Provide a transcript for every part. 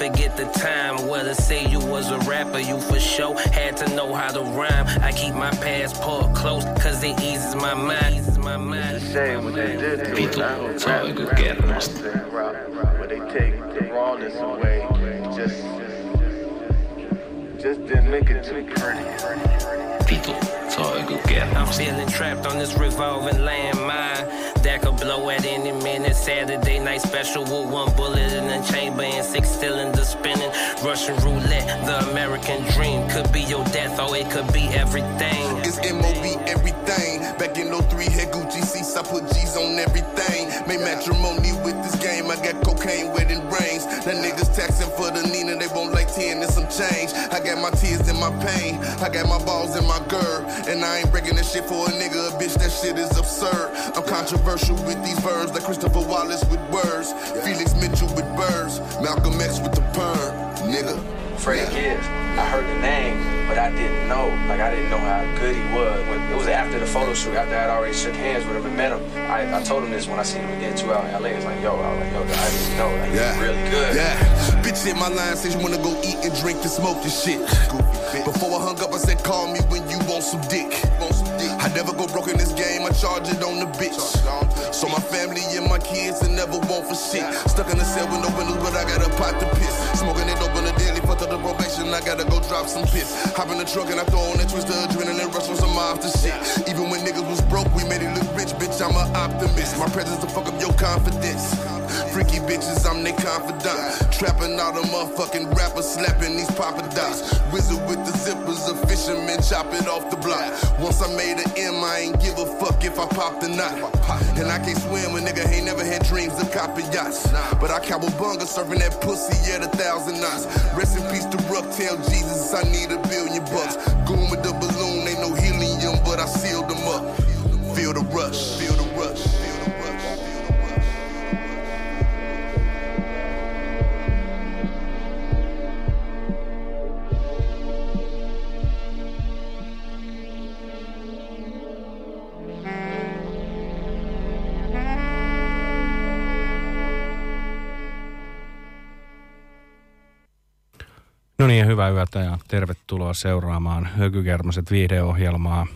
forget the time. Whether say you was a rapper, you for sure had to know how to rhyme. I keep my passport close, cause it eases my mind. Eases my mind. Vitu, se on joku kermasta. Where they take the rawness away. Just, just didn't make it too pretty. Vitu, se on joku I'm feeling trapped on this revolving landmine Saturday night special with one bullet in the chamber and six cylinders spinning. Russian roulette, the American dream could be your death or it could be everything. It's MOB everything. Back in 03, had Gucci seats, I put G's on everything. Made matrimony with this game, I got cocaine wedding rings. The niggas taxing for the Nina, they want like 10 and some change. I got my tears and my pain, I got my balls and my girl. And I ain't breaking this shit for a nigga, a bitch, that shit is absurd. I'm controversial with these verbs, like Christopher Wallace with words. Felix Mitchell with birds, Malcolm X with the perm, nigga. Freddie Gibbs. I heard the name, but I didn't know. Like I didn't know how good he was. When, it was after the photo shoot, after I'd already shook hands with him and met him. I, I told him this when I seen him again two out in LA. It's like, yo, I was like, yo, I didn't know. Like, Yeah. he's really good. Yeah. Bitch hit my line, says you wanna go eat and drink and smoke and shit. Before I hung up, I said, call me when you want some dick. I never go broke in this game, I charge it on the bitch. So my family and my kids and never want for shit. Stuck in the cell with no windows, but I got a pot to piss. Smoking it open fucked up the probation, I gotta go drop some piss. Hop in the truck and I throw on that twist of adrenaline rush on some after shit. Even when niggas was broke, we made it look rich, bitch, I'm an optimist. My presence to fuck up your confidence. Freaky bitches, I'm their confidant. Trapping all the motherfucking rappers, slapping these papa dots. Wizard with the zippers, a fisherman, chop it off the block. Once I made an M, I ain't give a fuck if I popped or not. And I can't swim, a nigga ain't never had dreams of copper yachts. But I cowabunga serving that pussy at a thousand knots. Rest in peace to Ruck, tell Jesus I need a billion bucks. Goon with the balloon, ain't no helium, but I sealed them up. Feel the rush, No niin, hyvää yötä ja tervetuloa seuraamaan Hökykermaset viihdeohjelmaa.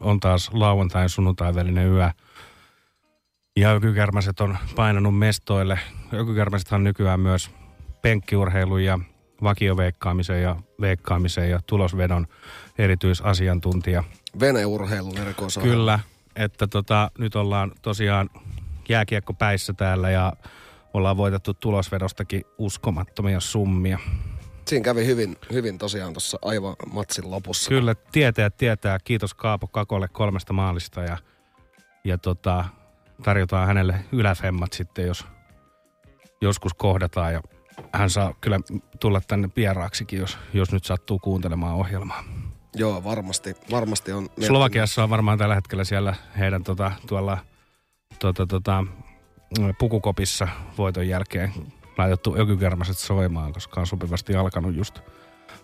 On taas lauantain sunnuntai välinen yö. Ja Hökykermaset on painanut mestoille. Hökykermasethan nykyään myös penkkiurheilun ja vakioveikkaamisen ja veikkaamisen ja tulosvedon erityisasiantuntija. Veneurheilun erikoisala. Kyllä, että tota, nyt ollaan tosiaan jääkiekko päissä täällä ja ollaan voitettu tulosvedostakin uskomattomia summia. Siinä kävi hyvin, hyvin tosiaan tuossa aivan matsin lopussa. Kyllä, tietää, tietää. Kiitos Kaapo Kakolle kolmesta maalista ja, ja tota, tarjotaan hänelle yläfemmat sitten, jos joskus kohdataan. Ja hän saa kyllä tulla tänne vieraaksikin, jos, jos nyt sattuu kuuntelemaan ohjelmaa. Joo, varmasti, varmasti on. Slovakiassa on varmaan tällä hetkellä siellä heidän tota, tuolla tota, tota, pukukopissa voiton jälkeen laitettu ökykärmäset soimaan, koska on sopivasti alkanut just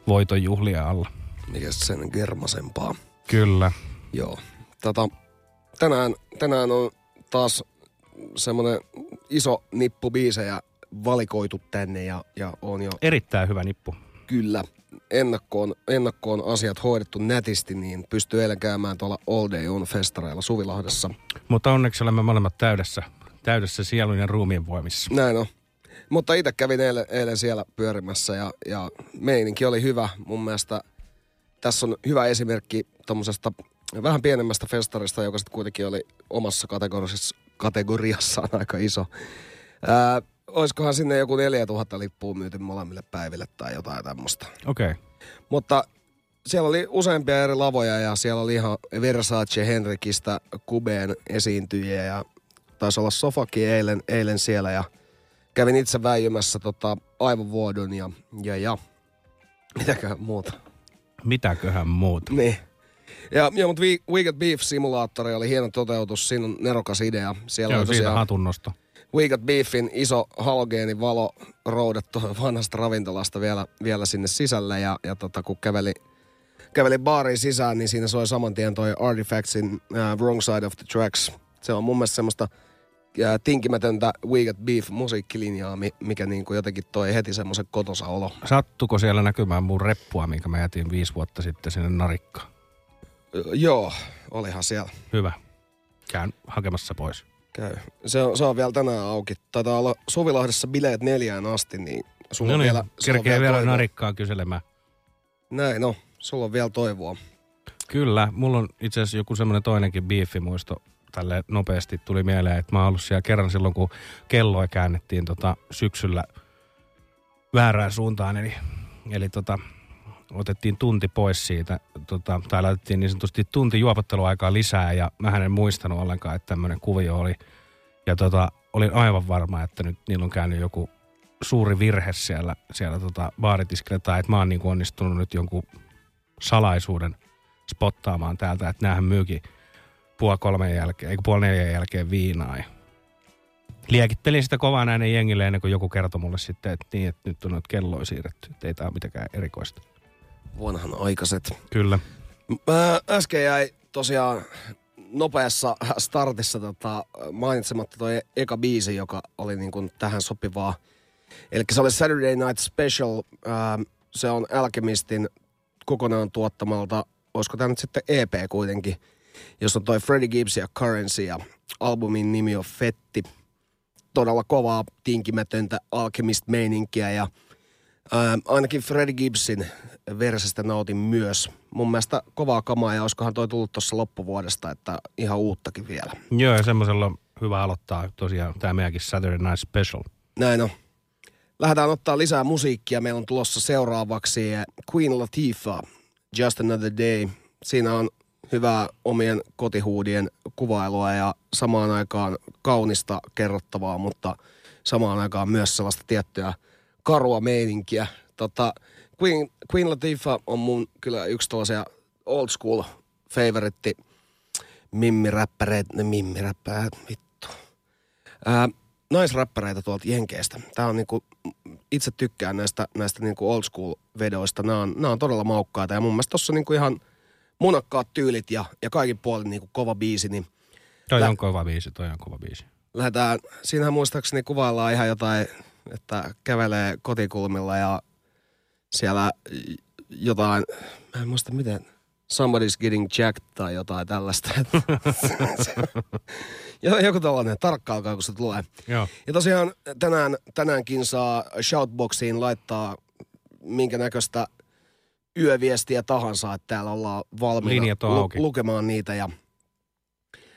voiton juhlia alla. Mikä sen germasempaa. Kyllä. Joo. Tota, tänään, tänään on taas semmoinen iso nippu biisejä valikoitu tänne ja, ja on jo Erittäin hyvä nippu. kyllä ennakkoon, ennakkoon asiat hoidettu nätisti, niin pystyy eilen käymään tuolla All Day On festareilla Suvilahdessa. Mutta onneksi olemme molemmat täydessä, täydessä sielun ja ruumiin voimissa. Näin on. Mutta itse kävin eilen, eilen siellä pyörimässä ja, ja meininki oli hyvä. Mun mielestä tässä on hyvä esimerkki tuommoisesta vähän pienemmästä festarista, joka sitten kuitenkin oli omassa kategoriassa, kategoriassaan aika iso. Ää, olisikohan sinne joku 4000 lippua myyty molemmille päiville tai jotain tämmöistä. Okei. Okay. Mutta siellä oli useampia eri lavoja ja siellä oli ihan Versace Henrikistä Kubeen esiintyjiä ja taisi olla Sofaki eilen, eilen siellä ja kävin itse väijymässä tota aivovuodon ja, ja, ja mitäköhän muuta. Mitäköhän muuta? Niin. Ja, ja mutta We, We Got Beef-simulaattori oli hieno toteutus, siinä on nerokas idea. Siellä Joo, siitä. We Got Beefin iso halogeenivalo roudattu vanhasta ravintolasta vielä, vielä sinne sisälle ja, ja tota, kun käveli, käveli baariin sisään, niin siinä soi saman tien toi Artifactsin uh, Wrong Side of the Tracks. Se on mun mielestä semmoista tinkimätöntä We Got Beef musiikkilinjaa, mi- mikä niin kuin jotenkin toi heti semmoisen kotosa olo. Sattuko siellä näkymään mun reppua, minkä mä jätin viisi vuotta sitten sinne narikkaan? Joo, olihan siellä. Hyvä. Käyn hakemassa pois. Käy. Se on, se on vielä tänään auki. Taitaa olla Suvilahdessa bileet neljään asti, niin sulla No on niin, vielä, sulla on vielä toivoa. narikkaa kyselemään. Näin, no. Sulla on vielä toivoa. Kyllä, mulla on itse asiassa joku semmoinen toinenkin biiffimuisto tälle nopeasti tuli mieleen, että mä oon ollut siellä kerran silloin, kun kelloa käännettiin tota syksyllä väärään suuntaan, eli, eli tota, otettiin tunti pois siitä, tota, tai laitettiin niin sanotusti tunti juopotteluaikaa lisää, ja mä en muistanut ollenkaan, että tämmöinen kuvio oli. Ja tota, olin aivan varma, että nyt niillä on käynyt joku suuri virhe siellä, siellä tota baaritiskillä, tai että mä oon niin onnistunut nyt jonkun salaisuuden spottaamaan täältä, että näähän myykin puoli kolmen jälkeen, eikö puoli neljän jälkeen viinaa. Ja liekittelin sitä kovaa näin jengille ennen kuin joku kertoi mulle sitten, että niin, että nyt on noita kelloja siirretty, että ei tää ole mitenkään erikoista. Vanhan aikaiset. Kyllä. Mä äsken jäi tosiaan nopeassa startissa tota, mainitsematta toi eka biisi, joka oli niin kuin tähän sopivaa. Eli se oli Saturday Night Special. Ää, se on Alchemistin kokonaan tuottamalta, olisiko tämä nyt sitten EP kuitenkin, jossa on toi Freddie Gibbs ja Currency ja albumin nimi on Fetti. Todella kovaa, tinkimätöntä Alchemist-meininkiä ja ää, ainakin Freddie Gibbsin versestä nautin myös. Mun mielestä kovaa kamaa ja olisikohan toi tullut tuossa loppuvuodesta, että ihan uuttakin vielä. Joo, ja semmoisella on hyvä aloittaa tosiaan tämä meidänkin Saturday Night Special. Näin on. Lähdetään ottaa lisää musiikkia. Meillä on tulossa seuraavaksi Queen Latifah, Just Another Day. Siinä on hyvää omien kotihuudien kuvailua ja samaan aikaan kaunista kerrottavaa, mutta samaan aikaan myös sellaista tiettyä karua meininkiä. Tota, Queen, Queen Latifah on mun kyllä yksi tällaisia old school favoritti mimmiräppäreitä, ne mimmiräppäreitä, vittu. Ää, naisräppäreitä tuolta Jenkeistä. Tää on niinku, itse tykkään näistä, näistä niinku old school vedoista. Nämä on, nämä on todella maukkaita ja mun mielestä tossa niinku ihan munakkaat tyylit ja, ja kaikin puolin niinku kova biisi, niin Toi Lä- on kova biisi, toi on kova biisi. lähdetään, siinähän muistaakseni kuvaillaan ihan jotain, että kävelee kotikulmilla ja siellä jotain, mä en muista miten, somebody's getting jacked tai jotain tällaista. Jo- Joku tällainen, tarkkaalkaa kun se tulee. Joo. Ja tosiaan tänään, tänäänkin saa Shoutboxiin laittaa minkä näköistä yöviestiä tahansa, että täällä ollaan valmiina auki. lukemaan niitä. Ja...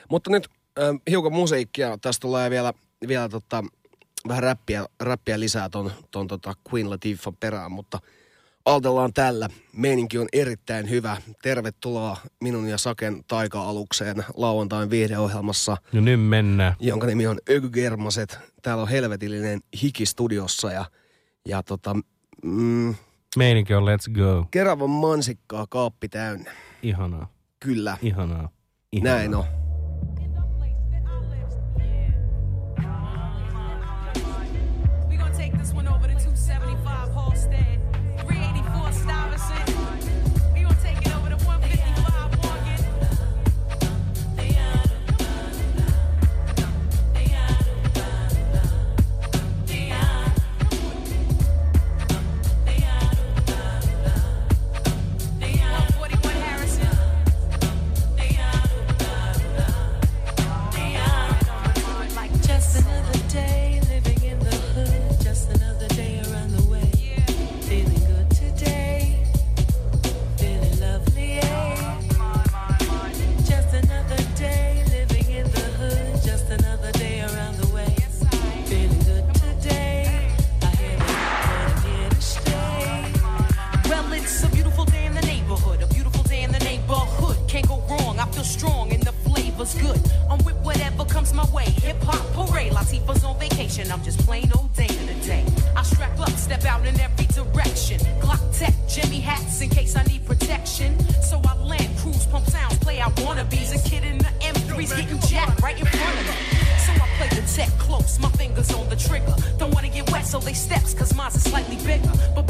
Mutta nyt äh, hiukan musiikkia. Tästä tulee vielä, vielä tota, vähän räppiä, räppiä lisää ton, ton tota Queen Latifah perään, mutta aloitellaan tällä. Meininki on erittäin hyvä. Tervetuloa minun ja Saken taika-alukseen lauantain viihdeohjelmassa No nyt mennään. jonka nimi on Ökygermaset. Täällä on helvetillinen hiki studiossa ja, ja tota, mm, Meininki on let's go. Keravan mansikkaa kaappi täynnä. Ihanaa, Kyllä, ihanaa. ihanaa. näin on. We gonna take this one over good. I'm with whatever comes my way. Hip hop parade, Latifah's on vacation. I'm just plain old day to the day. I strap up, step out in every direction. Glock tech, Jimmy hats in case I need protection. So I land, cruise, pump sounds, play out wannabes. A kid in the M3's getting jacked right in front of me. So I play the tech close, my fingers on the trigger. Don't wanna get wet, so they steps, cause mine's are slightly bigger. But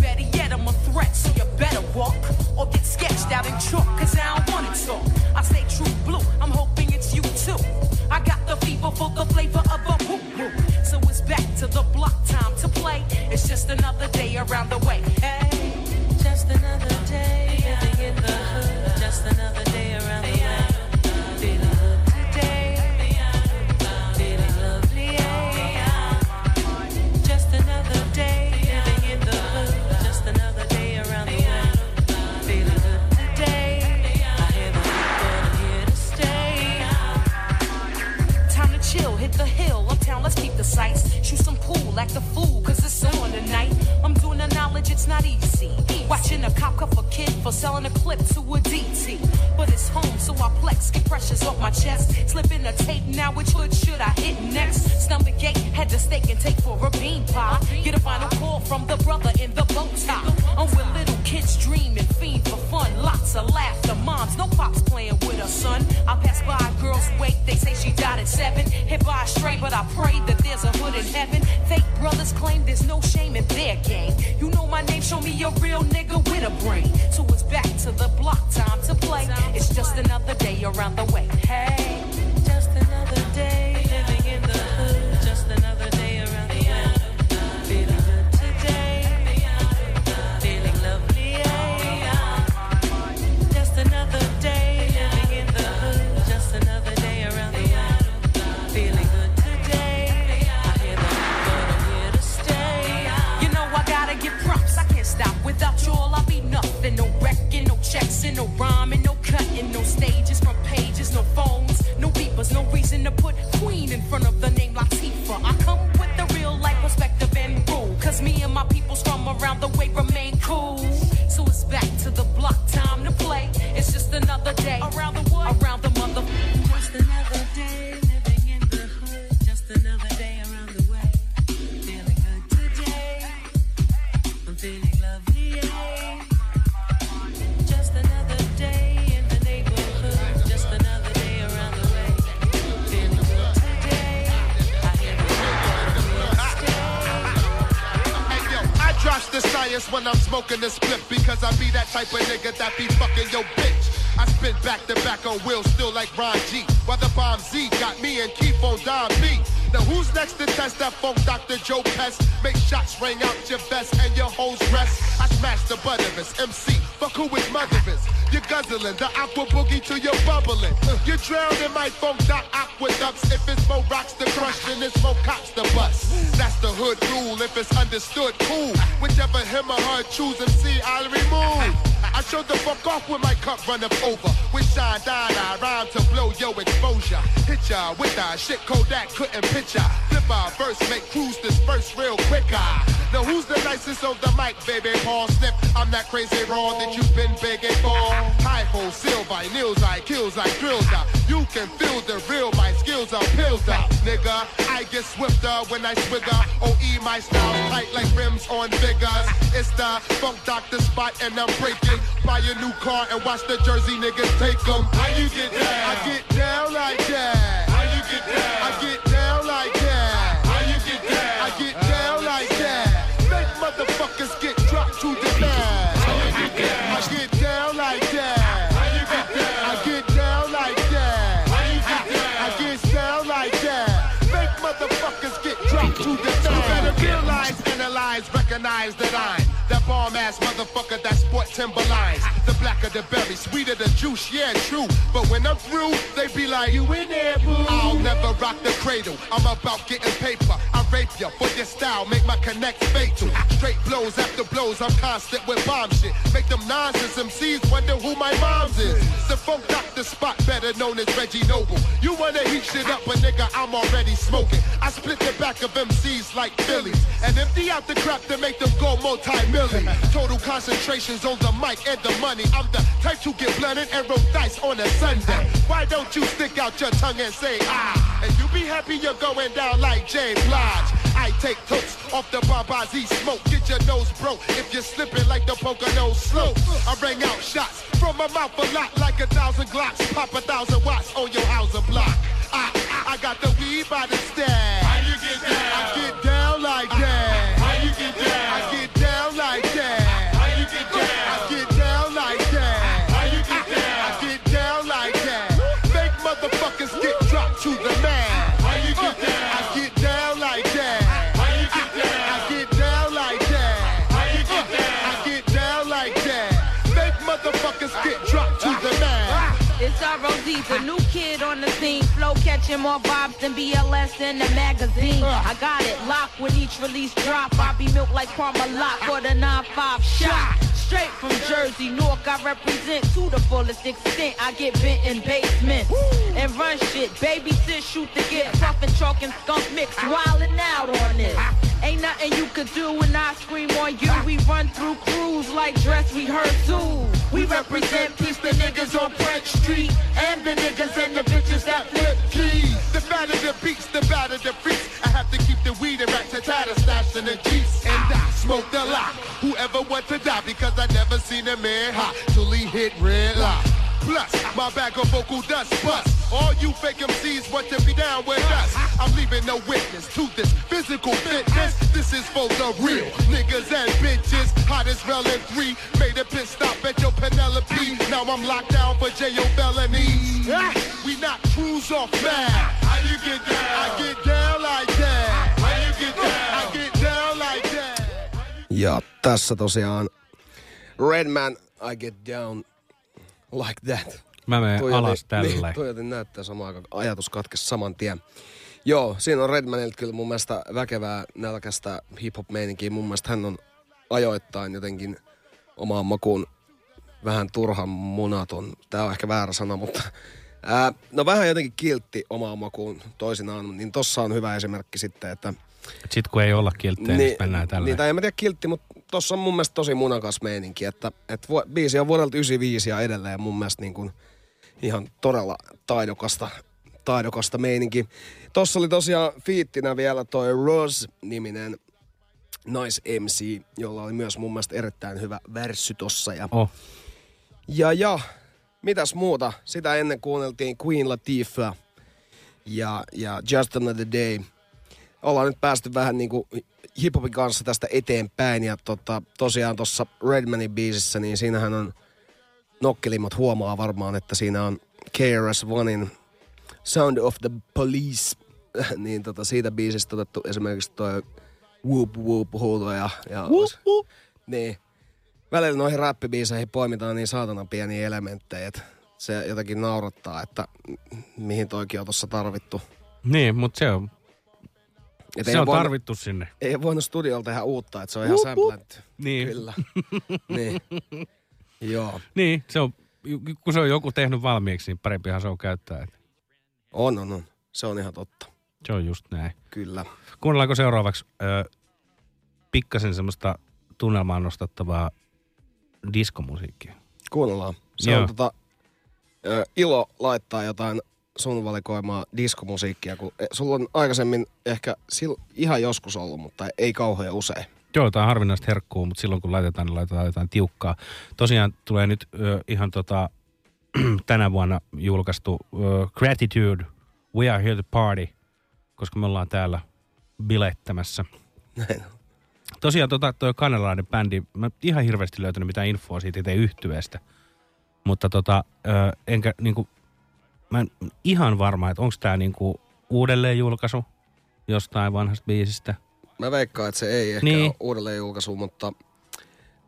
when I'm smoking the split because I be that type of nigga that be fucking your bitch. I spit back to back on wheels still like Ron G. While the bomb Z got me and Keith on Don B. Now who's next to test that funk Dr. Joe Pest? Make shots ring out your vest and your hoes rest. I smash the butt of his MC. Fuck who his mother is. You're guzzling the aqua boogie till you're bubbling. Uh, You drown in my funk doc aqueducts. If it's more rocks to crush, then it's more cops to bust. That's the hood rule. If it's understood, cool. Whichever him or her choose MC, I'll remove. I showed the fuck off when my cup run up over. With shine dine, I rhyme to blow your exposure. Hit ya with that shit Kodak couldn't picture. Flip our verse, make crews disperse real quick. ah. Now who's the nicest of the mic, baby? Paul Snip. I'm that crazy raw that you've been begging for. High ho, silver, nails I kills I drills out. You can feel the real, my skills are peeled out, nigga. I get swifter when I swigger. OE my style tight like rims on figures. It's the funk doctor spot and I'm breaking. Buy a new car and watch the Jersey niggas take 'em. How you get down? I get down like that. How you? Get down that I'm that bomb ass motherfucker that sport Timberlines. The blacker the berry, sweeter the juice, yeah, true. But when I'm through, they be like, You in there, boo? I'll never rock the cradle. I'm about getting paper. Rape ya for your style, make my connect fatal. Straight blows after blows, I'm constant with bomb shit. Make them nonsense MCs wonder who my mom's is. The funk doctor spot, better known as Reggie Noble. You wanna heat shit up, but nigga, I'm already smoking. I split the back of MCs like Phillies and empty out the crap to make them go multi-million. Total concentrations on the mic and the money. I'm the type to get blunted and roll dice on a Sunday. Why don't you stick out your tongue and say ah? And you be happy you're going down like James Lodge. I take totes off the Babazi smoke. Get your nose broke if you're slipping like the Pocono slope. I bring out shots from my mouth a lot like a thousand glocks. Pop a thousand watts on your house a block. I, I, I got the weed by the stash. How you get down? I get down like that. The new kid on the scene. Flow catching more vibes than BLS in the magazine. I got it locked when each release drop. I be milked like Parmalat for the 9-5 shot. Straight from Jersey, Newark, I represent to the fullest extent. I get bent in basements and run shit. Babysit, shoot to get and chalk and skunk mix. Wildin' out on this. Ain't nothing you could do when I scream on you. We run through crews like dress rehearsals. We represent peace, the niggas on French Street and the niggas and the bitches that flip keys. The fatter the beats, the badder the freaks. I have to keep the weed and racks rat tatter stashed in the jeeps. And I smoke the lot. Whoever want to die because I never seen a man hot till he hit red light. Plus, my bag of vocal dust bust. All you fake MCs want to be down with us. I'm leaving no witness to this physical fitness. This is for the real niggas and bitches. hot Hottest relin three made a pit stop at your Penelope. Now I'm locked down for jail felonies. We not cruise off mad. How you get down? I get down like that. How you get down? I get down like that. Ja tässä tosiaan Redman, I get down like that. Mä menen Toi alas oli- tälle. Niin, toi joten näyttää samaan aikaan. Ajatus katkesi saman tien. Joo, siinä on Redmanilta kyllä mun mielestä väkevää nälkästä hip-hop-meininkiä. Mun mielestä hän on ajoittain jotenkin omaan makuun vähän turhan munaton. Tää on ehkä väärä sana, mutta ää, no vähän jotenkin kiltti omaan makuun toisinaan. Niin tossa on hyvä esimerkki sitten, että Sitten kun ei olla kilttejä, niin, niin mennään tällä. niin, tai en mä tiedä kiltti, mutta tossa on mun mielestä tosi munakas meininki, että, että vu- biisi on vuodelta 95 ja edelleen mun mielestä niin kuin ihan todella taidokasta, taidokasta meininki. Tossa oli tosiaan fiittinä vielä toi Roz-niminen nais MC, jolla oli myös mun mielestä erittäin hyvä värssy tossa. Ja, Oh. ja, ja mitäs muuta? Sitä ennen kuunneltiin Queen Latifah ja, ja Just Another Day. Ollaan nyt päästy vähän niinku hiphopin kanssa tästä eteenpäin ja tota, tosiaan tuossa Redmanin biisissä, niin siinähän on nokkelimmat huomaa varmaan, että siinä on KRS-Onein Sound of the Police, niin tota, siitä biisistä otettu esimerkiksi toi Whoop Whoop huuto ja, ja whoop, whoop. niin. Välillä noihin räppibiiseihin poimitaan niin saatana pieniä elementtejä, että se jotenkin naurattaa, että mihin toikin on tuossa tarvittu. Niin, mutta se on, Et se on voinut- tarvittu sinne. Ei voinut studiolta tehdä uutta, että se on ihan sämplätty. Niin. Kyllä. niin. Joo. Niin, se on, kun se on joku tehnyt valmiiksi, niin parempihan se on käyttää. Et On, on, on. Se on ihan totta. Se on just näin. Kyllä. Kuunnellaanko seuraavaksi ö, pikkasen semmoista tunnelmaa nostattavaa diskomusiikkia? Kuunnellaan. Se Joo. on tota, ö, ilo laittaa jotain sun valikoimaa diskomusiikkia, kun e, sulla on aikaisemmin ehkä sil, ihan joskus ollut, mutta ei kauhean usein. Joo, jotain harvinaista herkkuu, mutta silloin kun laitetaan, niin laitetaan jotain tiukkaa. Tosiaan tulee nyt ö, ihan tota, tänä vuonna julkaistu ö, Gratitude, We Are Here to Party, koska me ollaan täällä bilettämässä. Näin. Tosiaan tota, toi kanalainen bändi, mä ihan hirveästi löytänyt mitään infoa siitä itse yhtyeestä. Mutta tota, ö, enkä niinku, mä en ihan varma, että onko tää niinku uudelleen julkaisu jostain vanhasta biisistä. Mä veikkaan, että se ei ehkä Niin. ole uudelleen julkaisu, mutta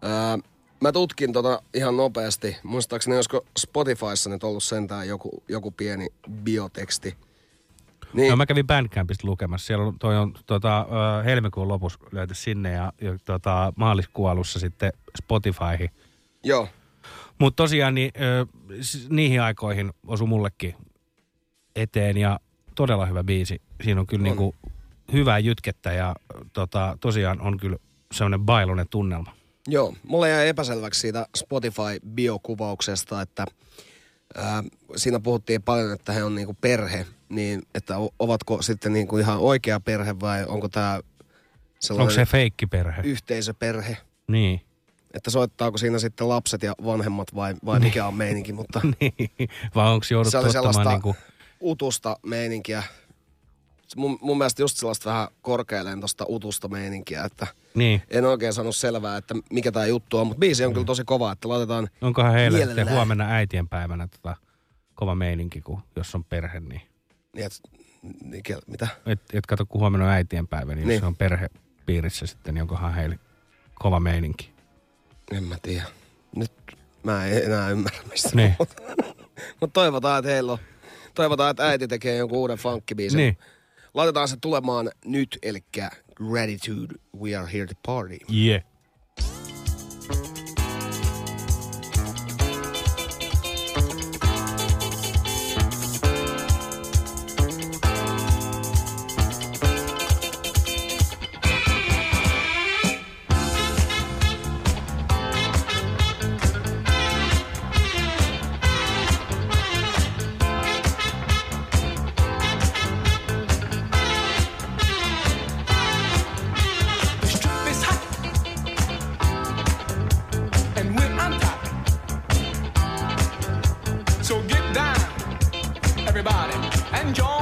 ää, mä tutkin tota ihan nopeasti. Muistaakseni olisiko Spotifyssa nyt ollut sentään joku, joku pieni bioteksti. Niin. No, mä kävin Bandcampista lukemassa. Siellä on, toi on tota, helmikuun lopussa löyty sinne ja, ja tota, maaliskuun alussa sitten Spotifyhin. Joo. Mutta tosiaan niin, ö, niihin aikoihin osui mullekin eteen ja todella hyvä biisi. Siinä on kyllä On. niinku hyvää jytkettä ja tota, tosiaan on kyllä semmoinen bailonen tunnelma. Joo, mulle jäi epäselväksi siitä Spotify-biokuvauksesta, että ää, siinä puhuttiin paljon, että he on niinku perhe, niin että ovatko sitten niinku ihan oikea perhe vai onko tämä sellainen Onko se feikkiperhe? yhteisöperhe? niin. Että soittaako siinä sitten lapset ja vanhemmat vai, vai mikä on meininki, mutta niin. Vai onko jouduttu se ottamaan sellaista niinku... utusta meininkiä. Mun, mun mielestä just sellaista vähän korkealentosta utusta meininkiä, että Niin. en oikein saanut selvää, että mikä tämä juttu on, mutta biisi on kyllä tosi kova, että laitetaan Onkohan heille sitten huomenna äitien päivänä tota, kova meininki, kun, jos on perhe, niin... niin, että, niin, mitä? Et, et kato, kun huomenna on äitien päivä, niin, niin. Niin. jos se on perhepiirissä sitten, niin onkohan heille kova meininki. En mä tiedä. Nyt mä en enää ymmärrä, mistä Niin. Mutta toivotaan, että heillä on, toivotaan, että äiti tekee jonkun uuden funkkibiisin. Niin. Laitetaan se tulemaan nyt, eli Gratitude, We Are Here to Party. Yeah. And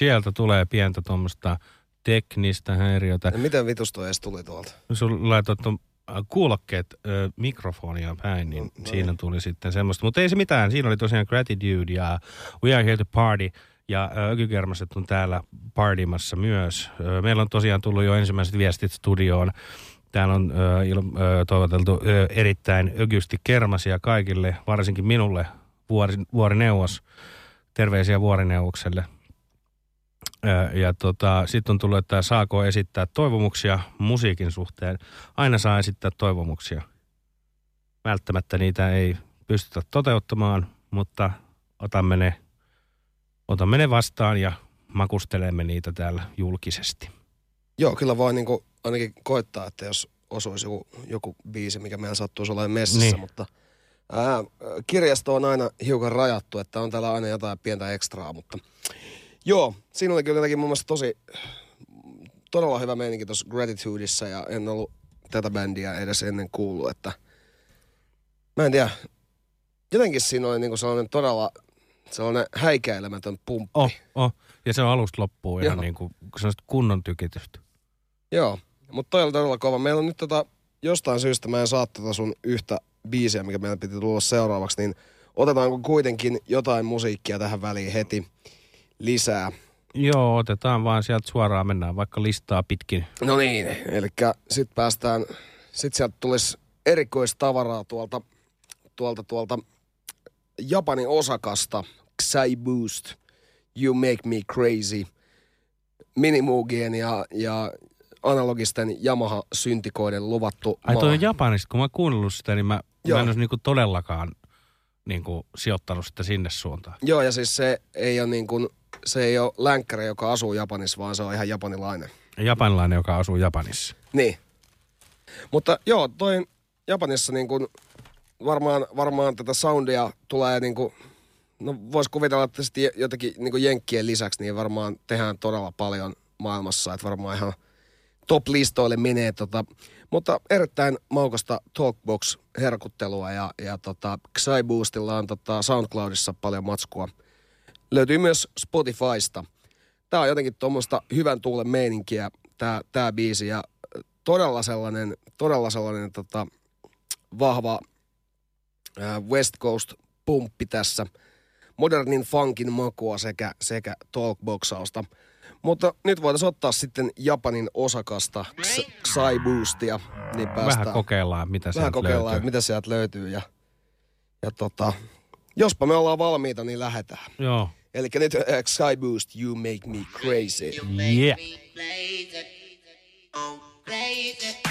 sieltä tulee pientä tuommoista teknistä häiriötä. Ja miten vitus toi edes tuli tuolta? Sun laitoit äh, kuulokkeet ö, mikrofonia päin, niin no, siinä tuli sitten semmoista. Mutta ei se mitään, siinä oli tosiaan Gratitude ja We Are Here to Party. Ja Ökykermaset on täällä partimassa myös. Ö, Meillä on tosiaan tullut jo ensimmäiset viestit studioon. Täällä on ö, il, ö, toivoteltu ö, erittäin ökysti kermasia kaikille, varsinkin minulle vuori, vuorineuvos. Terveisiä vuorineuvokselle. Ja tota, sitten on tullut, että saako esittää toivomuksia musiikin suhteen. Aina saa esittää toivomuksia. Välttämättä niitä ei pystytä toteuttamaan, mutta otamme ne, otamme ne vastaan ja makustelemme niitä täällä julkisesti. Joo, kyllä voi niinku ainakin koittaa, että jos osuisi joku, joku biisi, mikä meillä sattuisi olemaan messissä, Niin. niin. mutta ää, kirjasto on aina hiukan rajattu, että on täällä aina jotain pientä ekstraa, mutta joo, siinä oli kyllä jotenkin mun mielestä tosi todella hyvä meininki tuossa Gratitudeissa ja en ollut tätä bändiä edes ennen kuullut, että mä en tiedä, jotenkin siinä oli niinku sellainen todella sellainen häikäilemätön pumppi. Oh, oh. Ja se on alusta loppuun ihan niin kuin sellaista kunnon tykitystä. Joo, mutta toi oli todella kova. Meillä on nyt tota, jostain syystä mä en saa tätä sun yhtä biisiä, mikä meidän piti tulla seuraavaksi, niin otetaanko kuitenkin jotain musiikkia tähän väliin heti lisää? Joo, otetaan vaan sieltä suoraan, mennään vaikka listaa pitkin. No niin, eli sitten päästään, sitten sieltä tulisi erikoistavaraa tuolta, tuolta, tuolta Japanin Osakasta, Xai Boost, You Make Me Crazy, Minimoogien ja, ja analogisten Yamaha-syntikoiden luvattu Ai toi on Japanista, kun mä oon kuunnellut sitä, niin mä, mä en olisi niinku todellakaan niinku sijoittanut sitä sinne suuntaan. Joo, ja siis se ei ole niin kuin, se ei ole länkkäri, joka asuu Japanissa, vaan se on ihan japanilainen. Japanilainen, joka asuu Japanissa. Niin. Mutta joo, toi Japanissa niin kuin varmaan, varmaan tätä soundia tulee niin kuin, no vois kuvitella, että sitten jotenkin niin kuin jenkkien lisäksi niin varmaan tehdään todella paljon maailmassa, että varmaan ihan top-listoille menee tota, mutta erittäin maukasta Talkbox-herkuttelua ja, ja tota, Xai Boostilla on tota SoundCloudissa paljon matskua. Löytyy myös Spotifysta. Tää on jotenkin tuommoista hyvän tuulen meininkiä, tää, tää biisi ja todella sellainen, todella sellainen tota, vahva ää, West Coast pumppi tässä. Modernin funkin makua sekä, sekä talkboxausta. Mutta nyt voitaisiin ottaa sitten Japanin osakasta Xai Boostia, niin päästään. Vähän kokeillaan, mitä Vähän sieltä kokeillaan, löytyy. mitä sieltä löytyy. Ja, ja tota, jospa me ollaan valmiita, niin lähdetään. Joo. Eli nyt äh, Xai Boost, You Make Me Crazy. Yeah. Thank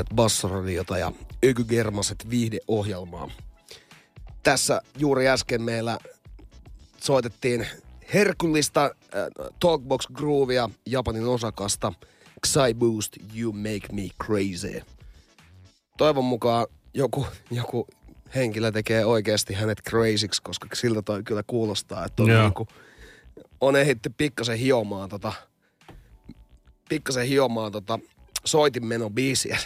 Kuuntelet Bassoradiota ja Ökygermaset viihdeohjelmaa. Tässä juuri äsken meillä soitettiin herkullista äh, Talkbox Groovia Japanin osakasta Psy Boost You Make Me Crazy. Toivon mukaan joku, joku henkilö tekee oikeasti hänet crazyksi, koska siltä toi kyllä kuulostaa, että on, Joo. niinku, on ehitty pikkasen hiomaan tota, pikkasen hiomaan tota soitinmeno biisiä.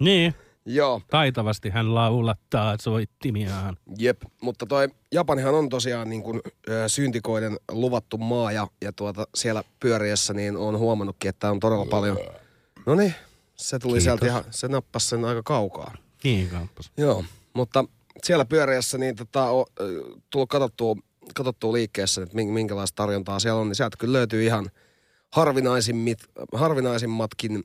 Niin, Joo, taitavasti hän laulattaa soittimiaan. jep. Mutta toi Japanihan on tosiaan niin kuin, ö, syntikoiden luvattu maa ja, ja tuota, siellä pyöriessä niin on huomannutkin, että on todella paljon. No niin, se tuli Kiitos. sieltä ihan, se nappasi sen aika kaukaa. Niin, kauppas. Joo, mutta siellä pyöriessä niin tota, on tullut katsottua, katsottua liikkeessä, että mink- minkälaista tarjontaa siellä on, niin sieltä kyllä löytyy ihan harvinaisimmat, harvinaisimmatkin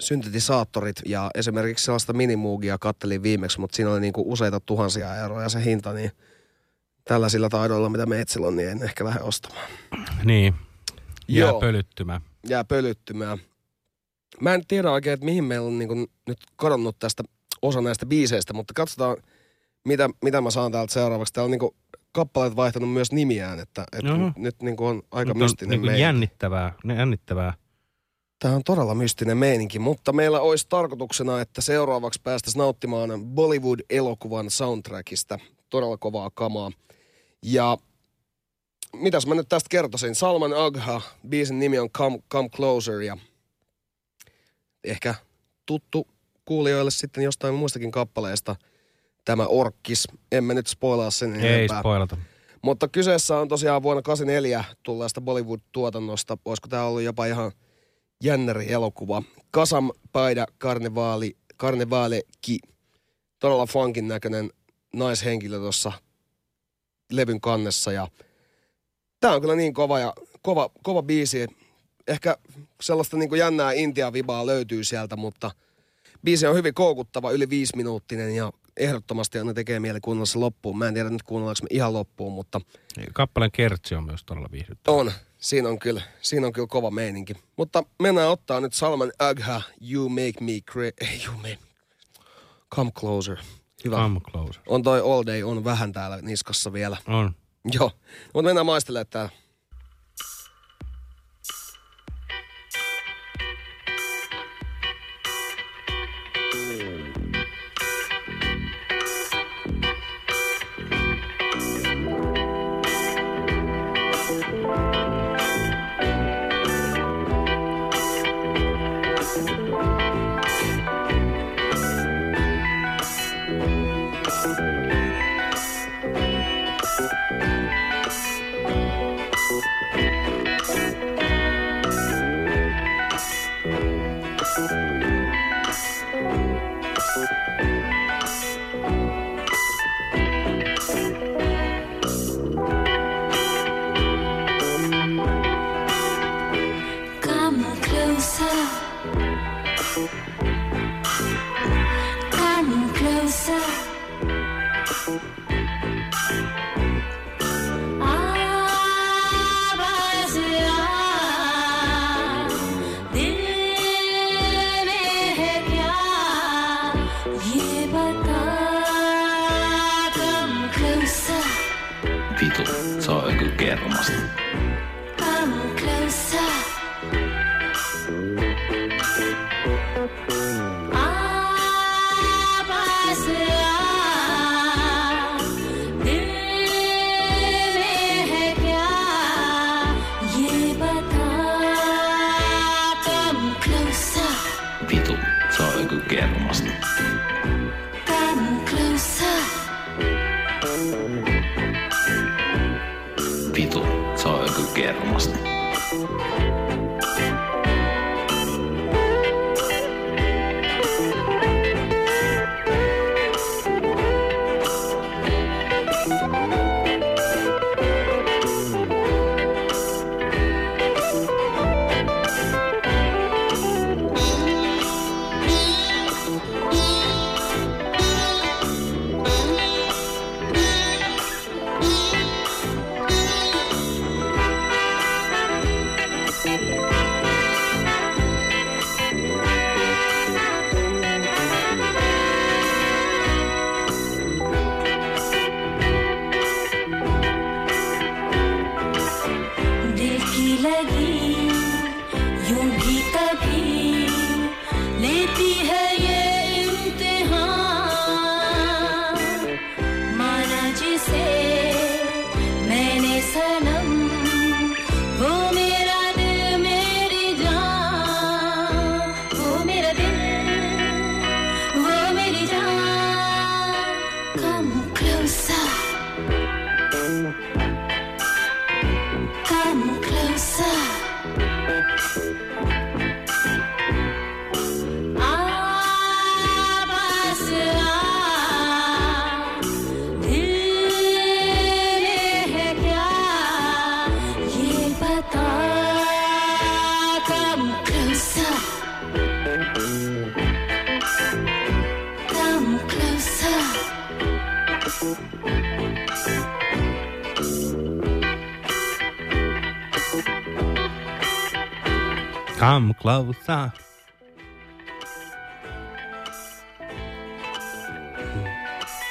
syntetisaattorit ja esimerkiksi sellaista minimuugia kattelin viimeksi, mutta siinä oli niinku useita tuhansia euroja se hinta, niin tällaisilla taidoilla, mitä meitsillä on, niin en ehkä lähde ostamaan. Niin, jää Joo. pölyttymään. Jää pölyttymään. Mä en tiedä oikein, että mihin meillä on niinku nyt kadonnut tästä osa näistä biiseistä, mutta katsotaan, mitä, mitä mä saan täältä seuraavaksi. Täällä on niinku kappaleet vaihtanut myös nimiään, että, että Joo. nyt, nyt niinku on aika Nyt on mystinen niin jännittävää, jännittävää. Tämä on todella mystinen meininki, mutta meillä olisi tarkoituksena, että seuraavaksi päästäisiin nauttimaan Bollywood-elokuvan soundtrackista. Todella kovaa kamaa. Ja mitäs mä nyt tästä kertoisin? Salman Agha, biisin nimi on Come, Come Closer ja ehkä tuttu kuulijoille sitten jostain muistakin kappaleista tämä Orkkis. Emme nyt spoilaa sen Ei enempää. spoilata. Mutta kyseessä on tosiaan vuonna 84 tulleesta Bollywood-tuotannosta. Olisiko tämä ollut jopa ihan jännäri elokuva. Kasam Paida Karnevaali, Karnevaale Ki. Todella funkin näköinen naishenkilö tuossa levyn kannessa. Ja tämä on kyllä niin kova ja kova, kova biisi. Ehkä sellaista niin kuin jännää Intia-vibaa löytyy sieltä, mutta biisi on hyvin koukuttava, yli viisi minuuttinen ja ehdottomasti aina tekee mieli kuunnella se loppuun. Mä en tiedä nyt kuunnellaanko me ihan loppuun, mutta Kappaleen kertsi on myös todella viihdyttävä. on. Siinä on kyllä, siinä on kyllä kova meininki. Mutta mennään ottaa nyt Salman Agha, You Make Me Cra- Ei, You Make Come Closer. Hyvä. Come closer. On toi All Day, on vähän täällä niskassa vielä. On. Joo, mutta mennään maistelemaan täällä. Vitu, se on joku kermasta. Come closer.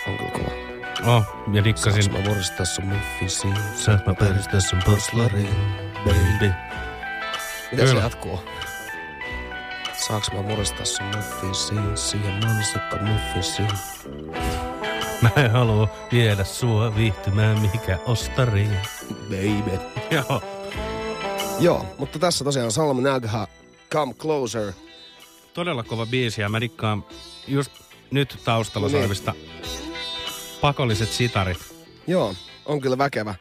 On kyllä kova. Oh, ja dikkasin. Saanko mä vuoristaa sun muffisiin? Saat mä päristää sun poslariin, baby. Mitä se jatkuu? Saaks mä muristaa sun muffisiin? Siihen mansikka muffisiin. Mä en halua viedä sua viihtymään mihinkään ostariin. Baby. Joo. Joo, mutta tässä tosiaan Salman Nagha, Come Closer. Todella kova biisi ja mä dikkaan just nyt taustalla No niin. soivista pakolliset sitarit. Joo, on kyllä väkevä.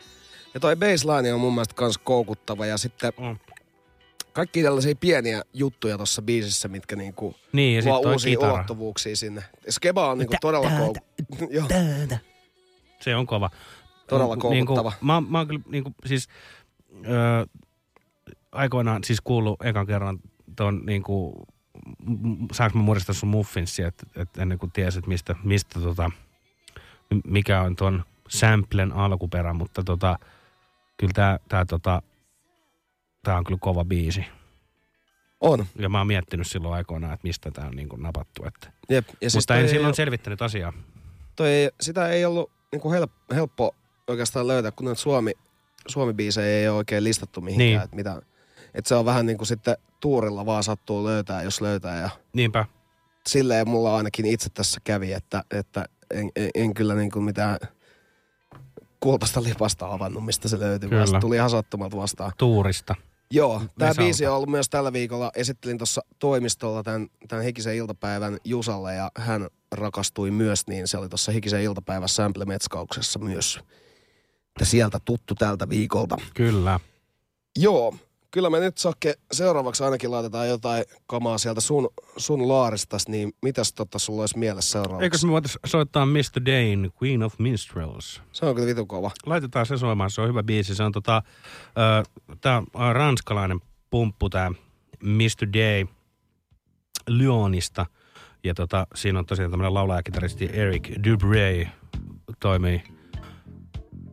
Ja toi baseline on mun mielestä kans koukuttava ja sitten Mm. kaikki tällaisia pieniä juttuja tuossa biisissä, mitkä niinku Niin, ja luo uusia kitara. ulottuvuuksia sinne. Skeba on niinku todella kouk... Joo, Se on kova. Todella Niin koukuttava. kuin, mä, mä oon kyllä niin kuin, siis ö, aikoinaan siis kuullut ekan kerran ton niin kuin, m- saanko mä muistaa sun muffinsia, että et ennen kuin tiesit mistä, mistä tota, mikä on ton samplen alkuperä, mutta tota, kyllä tää, tää, tota, tää on kyllä kova biisi. on. Ja mä oon miettinyt silloin aikoinaan, että mistä tää on niin kuin napattu. Että. Jep. Ja siis Mutta en silloin oo- selvittänyt asiaa. toi ei, sitä ei ollut niinku help, helppo oikeastaan löytää, kun noita Suomi, Suomi-biisejä ei ole oikein listattu mihinkään. Niin. Et mitä, et se on vähän niin kuin sitten tuurilla vaan sattuu löytää, jos löytää. Ja Niinpä. silleen mulla ainakin itse tässä kävi, että, että en, en, en kyllä niin kuin mitään kultaista lipasta avannut, mistä se löytyi. Kyllä. se tuli ihan sattumalta vastaan. Tuurista. Joo, tämä Vesalta. biisi on ollut myös tällä viikolla. Esittelin tuossa toimistolla tämän, tämän Hikisen iltapäivän Jusalle ja hän rakastui myös, niin se oli tuossa Hikisen iltapäivän Sample-metskauksessa myös. Että sieltä tuttu tältä viikolta. Kyllä. Joo, kyllä me nyt Sakke seuraavaksi ainakin laitetaan jotain kamaa sieltä sun, sun laaristas, niin mitäs totta sulla olisi mielessä seuraavaksi? Eikös me voitais soittaa Mr. Dane, Queen of Minstrels? Se on kyllä vitu kova. Laitetaan se soimaan, se on hyvä biisi. Se on tota, äh, tää on ranskalainen pumppu tää Mr. Day Lyonista. Ja tota, siinä on tosiaan tämmönen laulajakitaristi Eric Dubrey toimii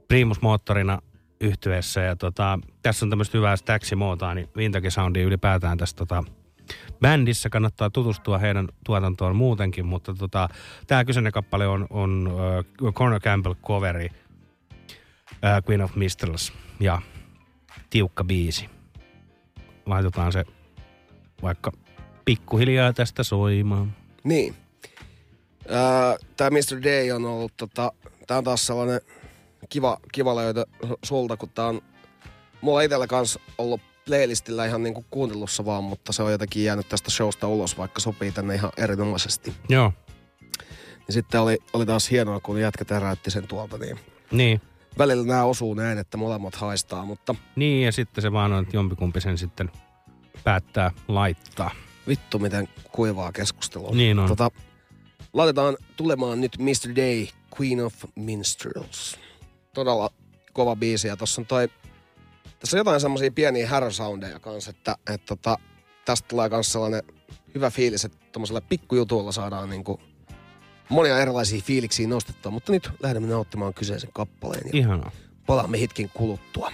Primus-moottorina yhtyeessä. Ja tota, tässä on tämmöistä hyvää staximootaa, niin Vintage Soundia ylipäätään tässä tota, bändissä kannattaa tutustua heidän tuotantoon muutenkin, mutta tota, tämä kyseinen kappale on, on uh, Corner Campbell coveri uh, Queen of Mistrals ja tiukka biisi. Laitetaan se vaikka pikkuhiljaa tästä soimaan. Niin. Tämä Mr. Day on ollut, tota, tää on taas sellainen kiva, kiva löytö sulta, kun tää on mulla itsellä kanssa ollut playlistillä ihan niinku kuuntelussa vaan, mutta se on jotenkin jäänyt tästä showsta ulos, vaikka sopii tänne ihan erinomaisesti. Joo. Ja sitten oli, oli taas hienoa, kun jätkä täräytti sen tuolta, niin Niin. välillä nämä osuu näin, että molemmat haistaa, mutta Niin, ja sitten se vaan on, että jompikumpi sen sitten päättää laittaa. vittu miten kuivaa keskustelua. Niin on. Tota, laitetaan tulemaan nyt Mr. Day, Queen of Minstrels. Todella kova biisi ja tossa on toi, tässä on jotain semmosia pieniä härösoundeja kanssa, että, että tota, tästä tulee myös sellainen hyvä fiilis, että tuommoisella pikkujutulla saadaan niinku monia erilaisia fiiliksiä nostettua, mutta nyt lähdemme nauttimaan kyseisen kappaleen ja Ihanaa. palaamme hetken kuluttua.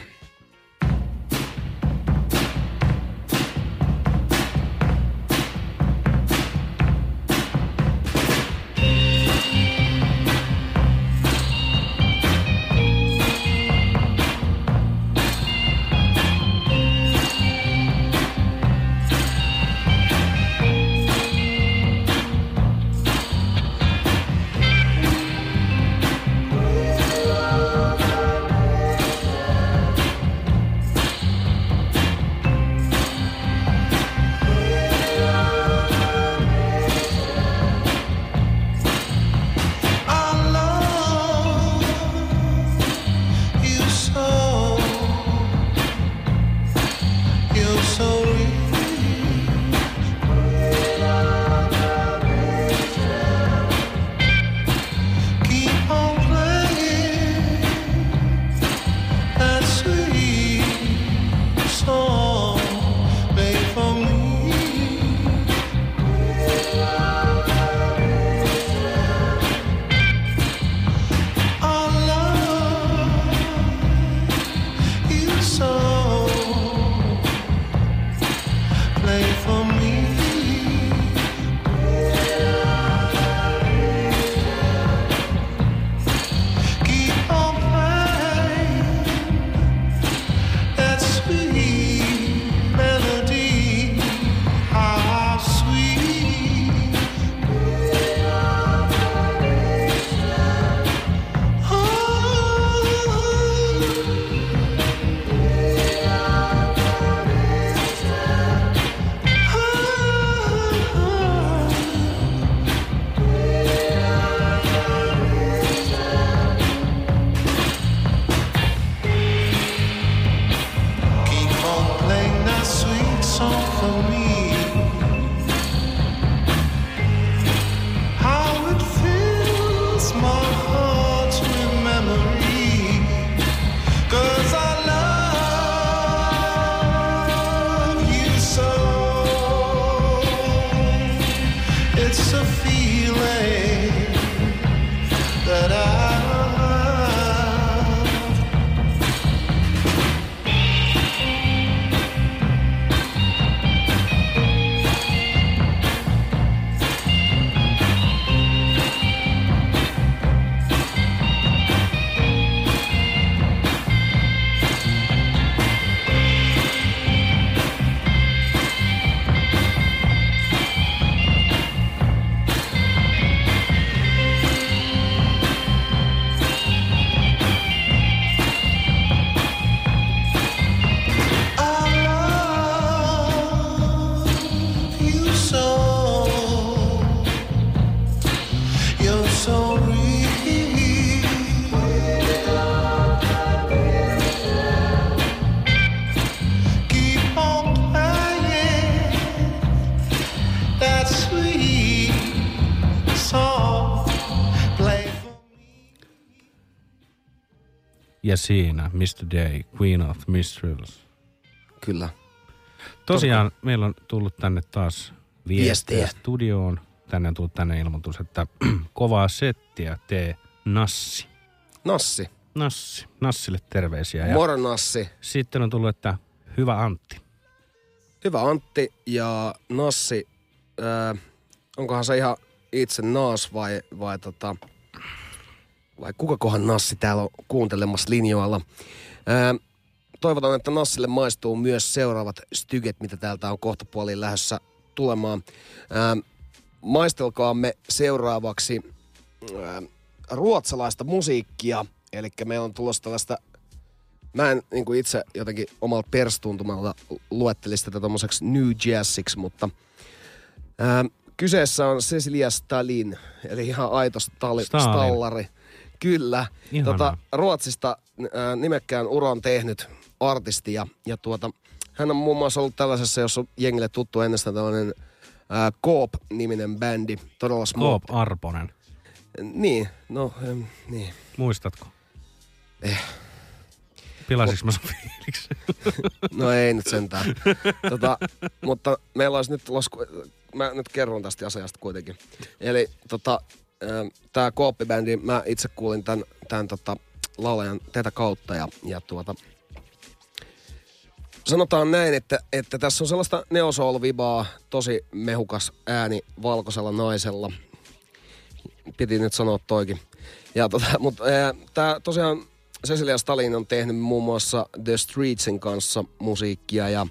Ja siinä Mr. Day, Queen of Mistrels. Kyllä. Tosiaan meillä on tullut tänne taas viestiä Viestejä. studioon. Tänne on tullut tänne ilmoitus, että kovaa settiä tee Nassi. Nassi. Nassi. Nassille terveisiä. Ja Moro Nassi. Sitten on tullut, että hyvä Antti. Hyvä Antti ja Nassi. Ää, onkohan se ihan itse Naas vai, vai, tota, vai kukakohan Nassi täällä on kuuntelemassa linjoilla. Ää, toivotan, että Nassille maistuu myös seuraavat styget, mitä täältä on kohta puoliin lähdössä tulemaan. Ää, maistelkaamme seuraavaksi ää, ruotsalaista musiikkia. Eli meillä on tulossa tällaista Mä en niin kuin itse jotenkin omalla perstuntumalla luettelisi tätä tommoseksi New Jazziksi, mutta ää, kyseessä on Cecilia Stalin, eli ihan aito stali, Stalin. stallari. Kyllä. Ihanaa. Tota, Ruotsista ää, nimekkään uran tehnyt artisti ja, ja tuota, hän on muun muassa ollut tällaisessa, jos on jengille tuttu ennestään tällainen ää, Coop-niminen bändi. Todella smooth. Koop Arponen. Niin, no, em, niin. Muistatko? Eh. Pilasitko mä sun fiiliksen? No ei nyt sentään. tota, mutta meillä olisi nyt tulossa, mä nyt kerron tästä asiasta kuitenkin. Eli tota, tämä Kooppibändi, mä itse kuulin tämän, tämän tota, laulajan tätä kautta ja, ja tuota, sanotaan näin, että, että tässä on sellaista neosoul-vibaa, tosi mehukas ääni valkoisella naisella. Piti nyt sanoa toikin. Ja tota, mutta tämä tosiaan Cecilia Stalin on tehnyt muun muassa The Streetsin kanssa musiikkia ja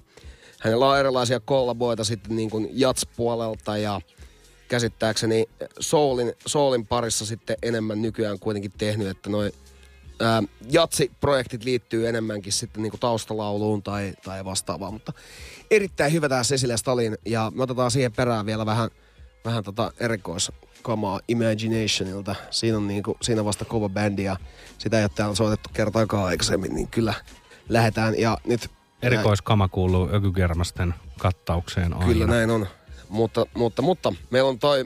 hänellä on erilaisia kollaboita sitten niin kuin jats-puolelta ja käsittääkseni soulin, soulin parissa sitten enemmän nykyään kuitenkin tehnyt, että noi ää, jatsi-projektit liittyy enemmänkin sitten niinku taustalauluun tai, tai vastaavaan, mutta erittäin hyvä tämä Cecilia Stalin ja me otetaan siihen perään vielä vähän, vähän tota erikoiskamaa Imaginationilta. Siinä on niinku, siinä vasta kova bändi ja sitä ei ole täällä soitettu kertaakaan aikaisemmin, niin kyllä lähdetään ja nyt Erikoiskama kuuluu ökykermasten kattaukseen aina. Kyllä näin on. Mutta, mutta, mutta meillä on toi,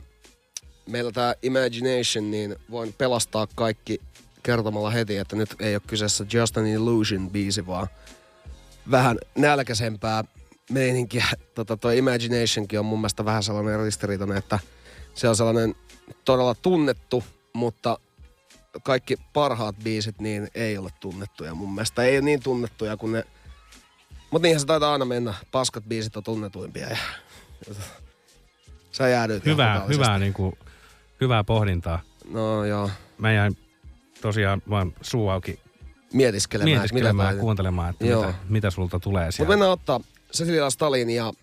meillä tämä Imagination, niin voin pelastaa kaikki kertomalla heti, että nyt ei ole kyseessä Just an Illusion biisi, vaan vähän nälkäisempää meininkiä. Tota, toi Imaginationkin on mun mielestä vähän sellainen ristiriitainen, että se on sellainen todella tunnettu, mutta kaikki parhaat biisit niin ei ole tunnettuja mun mielestä. Ei ole niin tunnettuja kuin ne mutta niinhän se taitaa aina mennä. Paskat biisit on tunnetuimpia. Ja... Sä jäädyt. ihan Hyvää, hyvää, niin kuin, hyvää pohdintaa. No joo. Mä jäin tosiaan vaan suu auki Mietiskelemään, mietiskelemään mitä kuuntelemaan, että Joo. mitä, mitä sulta tulee Mutta sieltä. mennään ottaa Cecilia Stalin ja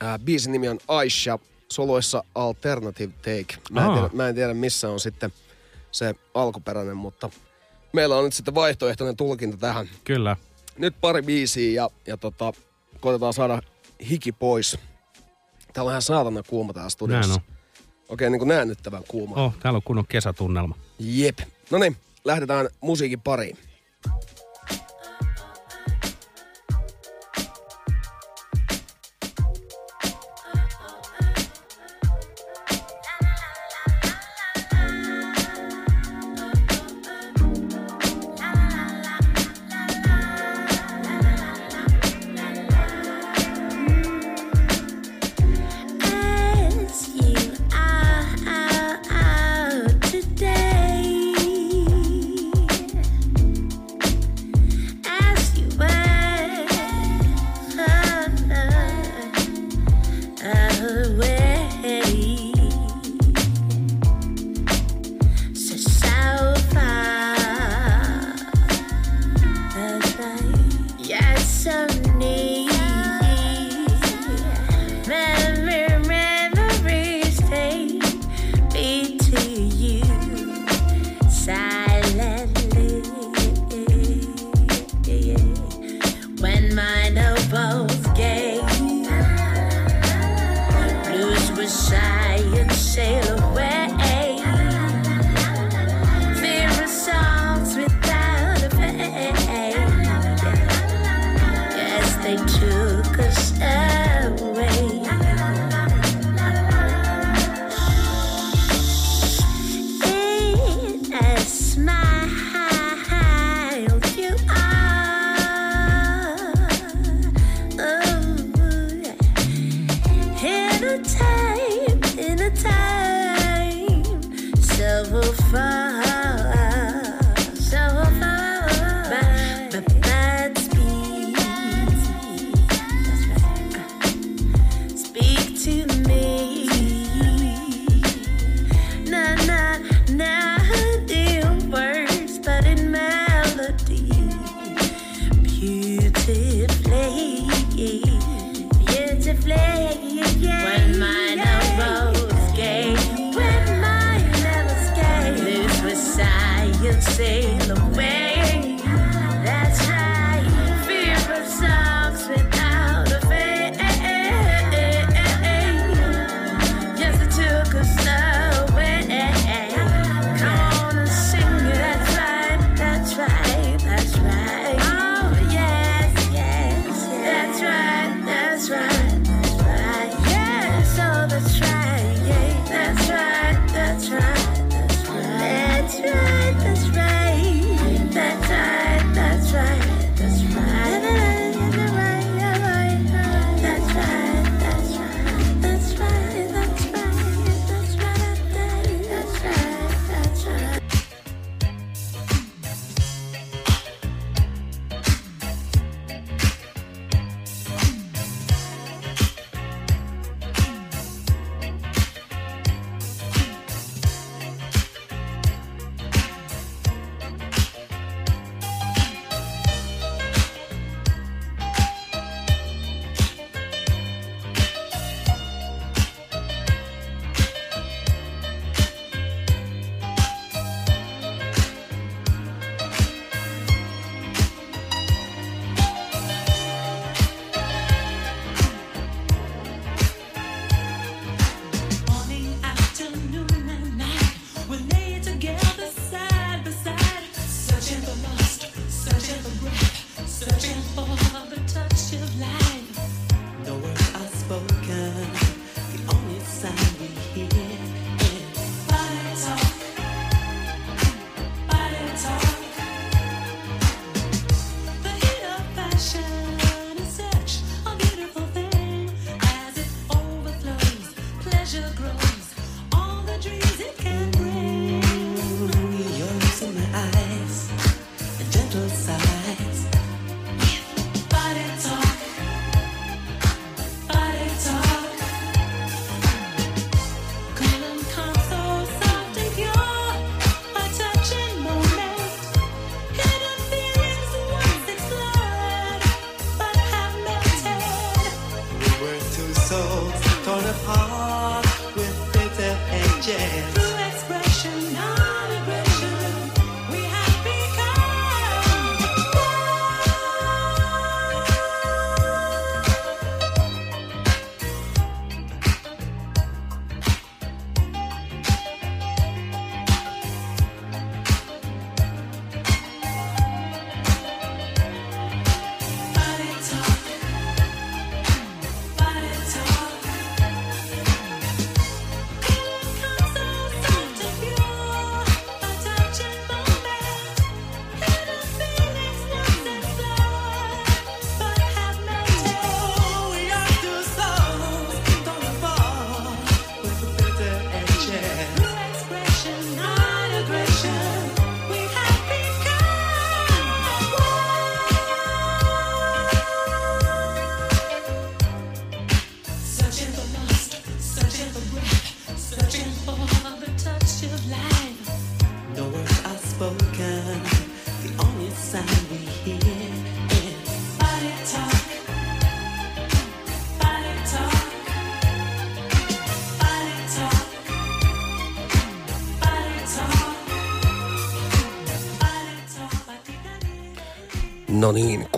ää, biisin nimi on Aisha, soloissa Alternative Take. Mä en, Aa. tiedä, mä en tiedä missä on sitten se alkuperäinen, mutta meillä on nyt sitten vaihtoehtoinen tulkinta tähän. Kyllä. Nyt pari biisiä ja, ja tota, koitetaan saada hiki pois. Täällä on ihan saatana kuuma täällä studiossa. Näin on. Oikein niin kuin näännyttävän kuuma. Oh, täällä on kunnon kesätunnelma. Jep. No niin, lähdetään musiikin pariin. the time.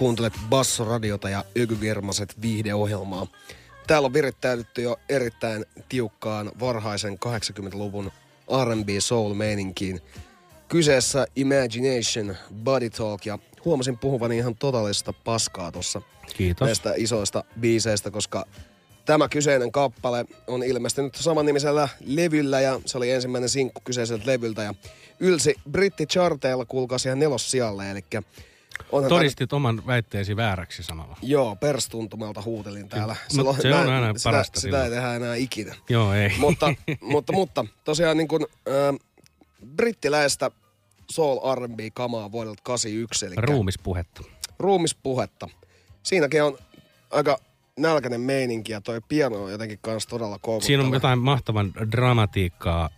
Kuuntelet Bassoradiota ja Ykyvirmaset viihdeohjelmaa. Täällä on virittäydytty jo erittäin tiukkaan varhaisen 80-luvun R&B soul-meininkiin. Kyseessä Imagination, Body Talk ja huomasin puhuvani ihan totaalista paskaa tuossa näistä isoista biiseistä, koska tämä kyseinen kappale on ilmestynyt samannimisellä levyllä ja se oli ensimmäinen sinkku kyseiseltä levyltä ja ylsi britticharteilla kulkaisi ihan nelossijalle, eli Onhan Todistit tämän... oman väitteesi vääräksi samalla. Joo, perstuntumalta huutelin täällä. No, Silloin, se on aina sitä, parasta. Sitä silloin. ei tehdä enää ikinä. Joo, ei. Mutta, mutta, mutta tosiaan niin kuin, äh, brittiläistä soul R&B-kamaa vuodelta 81. Eli ruumispuhetta. Ruumispuhetta. Siinäkin on aika nälkäinen meininki ja toi piano on jotenkin kanssa todella koukuttava. Siinä on jotain mahtavan dramatiikkaa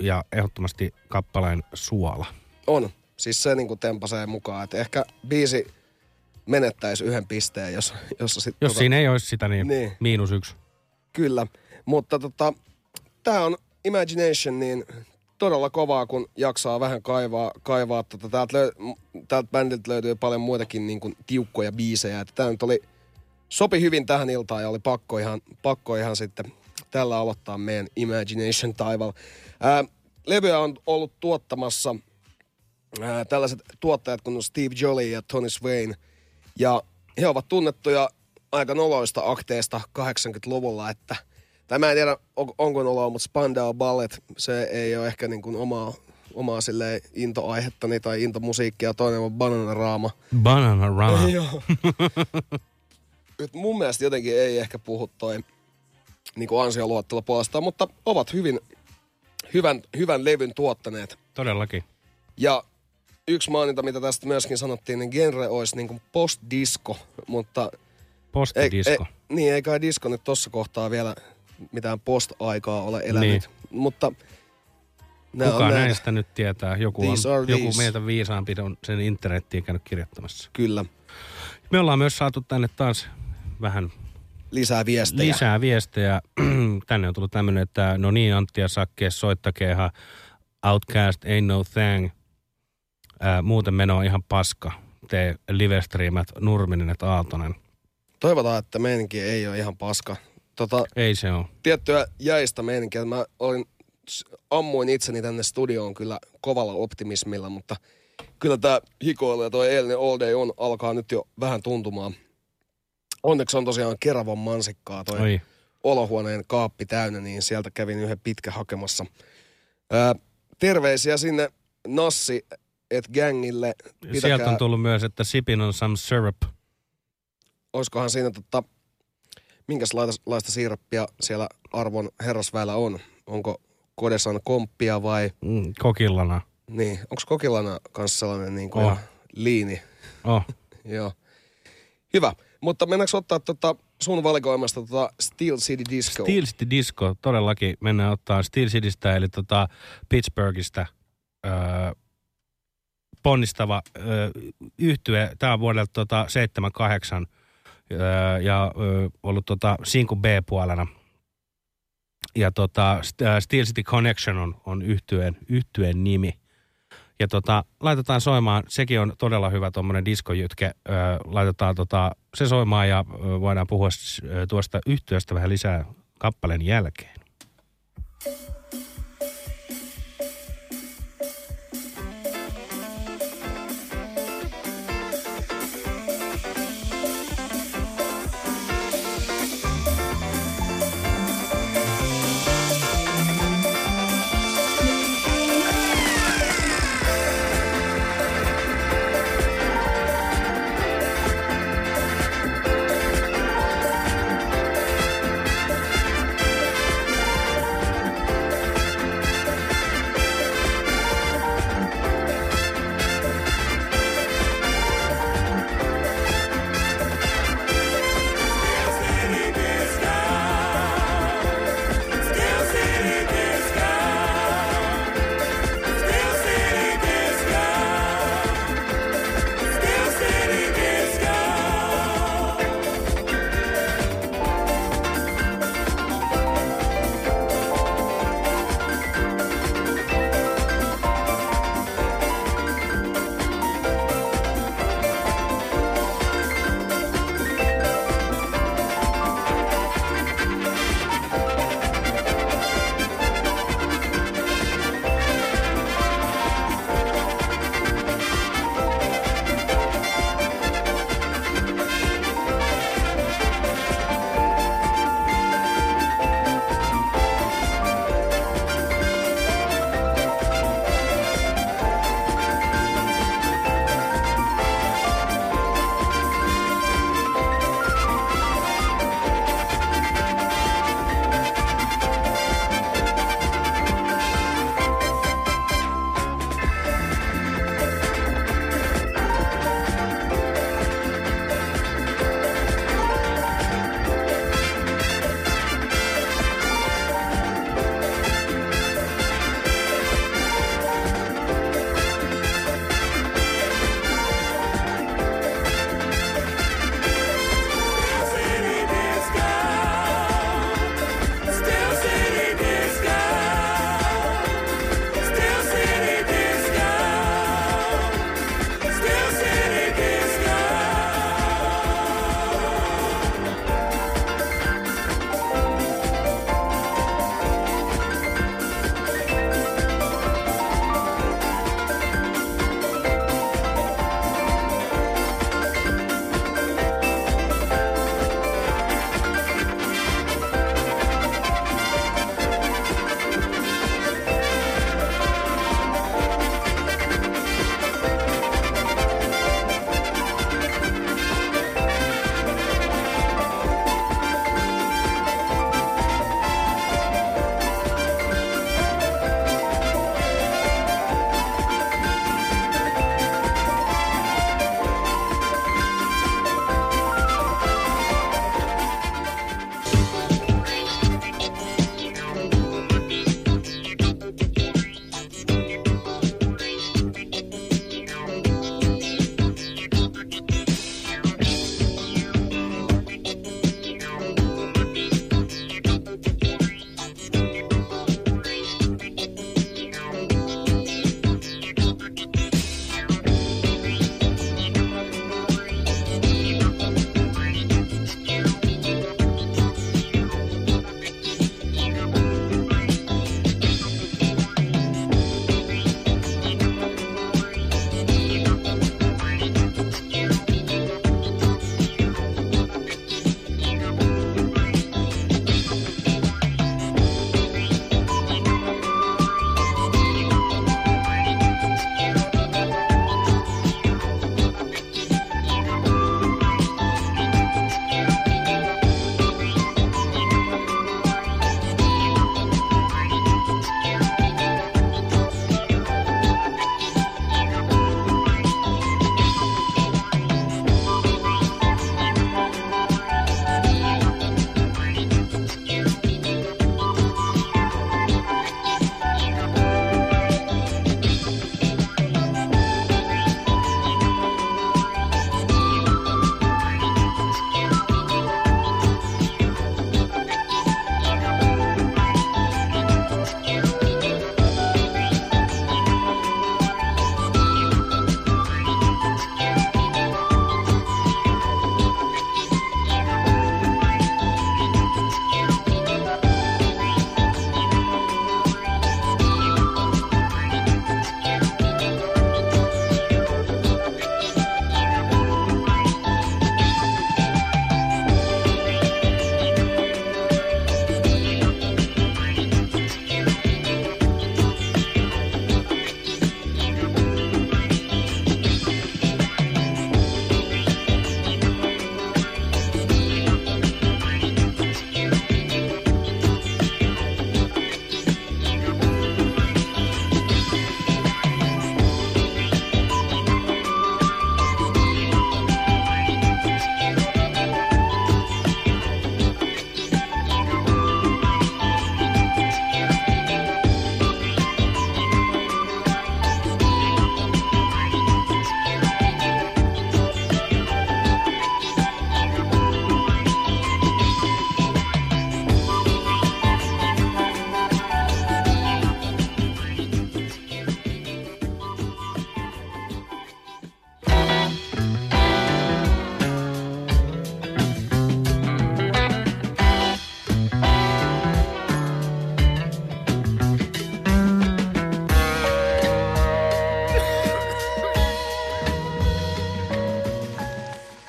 ja ehdottomasti kappaleen suola. On. Siis se niinku tempasee mukaan, että ehkä biisi menettäisi yhden pisteen, jos, jos, sit, jos tota, siinä ei olisi sitä, niin, niin. miinus yksi. Kyllä, mutta tota, tämä on Imagination, niin todella kovaa, kun jaksaa vähän kaivaa. kaivaa tota, täältä, löy- täältä bändiltä löytyy paljon muitakin niin kuin, tiukkoja biisejä. Tämä nyt oli, sopi hyvin tähän iltaan ja oli pakko ihan, pakko ihan sitten tällä aloittaa meidän Imagination taival. Ää, levyä on ollut tuottamassa ää, tällaiset tuottajat kuin Steve Jolly ja Tony Swain. Ja he ovat tunnettuja aika noloista akteista 80-luvulla, että tai mä en tiedä, on, onko noloa, mutta Spandau Ballet, se ei ole ehkä niin kuin omaa, omaa silleen intoaihettani tai intomusiikkia, toinen on Bananaraama. Banana Rama. Joo. Nyt mun mielestä jotenkin ei ehkä puhu toi niin kuin ansioluottelu puolestaan, mutta ovat hyvin, hyvän, hyvän levyn tuottaneet. Todellakin. Ja yksi maininta, mitä tästä myöskin sanottiin, niin genre olisi niin kuin post-disco, mutta... Postidisco. Ei, ei, niin, ei kai disco nyt tossa kohtaa vielä mitään post-aikaa ole elänyt. Niin. Mutta Kuka on näistä nyt tietää? Joku, on, joku these. meitä viisaampi on sen internettiin käynyt kirjoittamassa. Kyllä. Me ollaan myös saatu tänne taas vähän Lisää viestejä. lisää viestejä. tänne on tullut tämmöinen, että no niin Antti ja Sakke, soittakeehan Outcast Ain't No Thing. Ää, muuten meno on ihan paska. Tee live-streamat Nurminen ja Aaltonen. Toivotaan, että meininki ei ole ihan paska. Tota, Ei se ole. tiettyä jäistä meininkiä. Mä olin, ammuin itseni tänne studioon kyllä kovalla optimismilla, mutta kyllä tämä hikoilu ja toi eilinen All Day On alkaa nyt jo vähän tuntumaan. Onneksi on tosiaan Keravan mansikkaa toi Oi. olohuoneen kaappi täynnä, niin sieltä kävin yhden pitkä hakemassa. Ää, terveisiä sinne Nassi et gängille. Sieltä on tullut myös, että Sipin on some syrup. olisikohan siinä tota, minkälaista siirappia siellä arvon herrasväellä on? Onko Kodesan komppia vai, Mm, kokillana. niin, onko Kokilana kanssa sellainen niin kuin Oh. liini? Oh. Joo. Hyvä. Mutta mennäänkö ottaa tota sun valikoimasta tota Steel City Disco? Steel City Disco, todellakin mennään ottaa Steel Citystä, eli tota Pittsburghista öö, ponnistava öö, yhtye. Tämä on vuodelta tota 78 öö, ja öö, ollut tota Sinku B-puolena. Ja tota, Steel City Connection on, on yhtyeen, yhtyeen nimi. Ja tota, laitetaan soimaan, sekin on todella hyvä tuommoinen diskojytke. Öö, laitetaan tota, se soimaan ja öö, voidaan puhua öö, tuosta yhtyöstä vähän lisää kappaleen jälkeen. Thank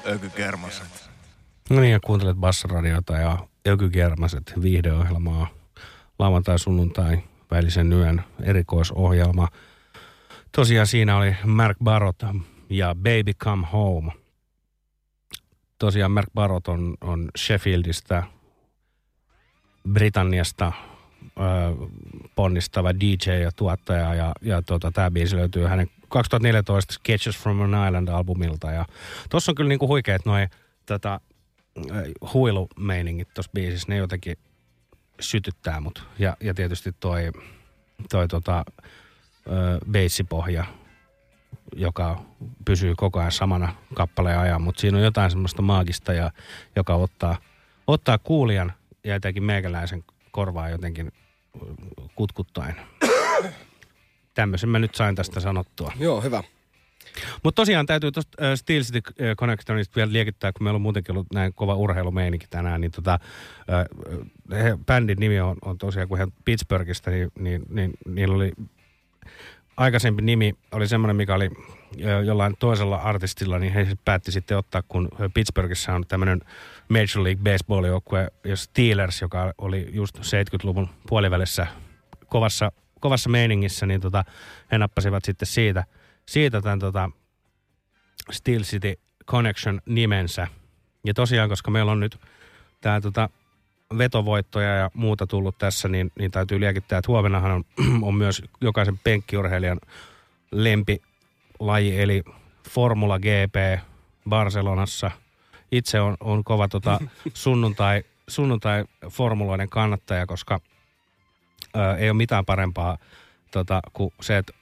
Ökykermaset. No niin, ja kuuntelet Bassaradiota ja Ökykermaset viihdeohjelmaa. Lauantai, sunnuntai, välisen yön erikoisohjelma. Tosiaan siinä oli Mark Barrot ja Baby Come Home. Tosiaan Mark Barrot on, on Sheffieldistä, Britanniasta ponnistava DJ ja tuottaja ja, ja tota, tämä biisi löytyy hänen 2014 Sketches from an Island-albumilta ja tossa on kyllä niinku huikeet noin tota, ö, huilumeiningit tuossa biisissä, ne jotenkin sytyttää mut. Ja, ja tietysti toi, toi tota, ö, joka pysyy koko ajan samana kappaleen ajan, mutta siinä on jotain semmoista maagista, ja, joka ottaa, ottaa kuulijan ja etenkin meikäläisen korvaa jotenkin kutkuttaen. Tämmöisen mä nyt sain tästä sanottua. Joo, hyvä. Mutta tosiaan täytyy tuosta äh, Steel City Connectionista vielä liekittää, kun meillä on muutenkin ollut näin kova urheilumeininki tänään, niin tota, äh, he, bändin nimi on, on tosiaan, kun he Pittsburghista, niin, niin, niin niillä oli aikaisempi nimi oli semmoinen, mikä oli jollain toisella artistilla, niin he päätti sitten ottaa, kun Pittsburghissa on tämmöinen Major League Baseball-joukkue, ja Steelers, joka oli just 70-luvun puolivälissä kovassa, kovassa meiningissä, niin tota, he nappasivat sitten siitä, siitä tämän tota Steel City Connection nimensä. Ja tosiaan, koska meillä on nyt tämä tota, vetovoittoja ja muuta tullut tässä, niin, niin täytyy liekittää, että huomennahan on, on myös jokaisen penkkiurheilijan lempilaji, eli Formula GP Barcelonassa. Itse on, on kova tota, sunnuntai, sunnuntai formuloiden kannattaja, koska ö, ei ole mitään parempaa tota, kuin se, että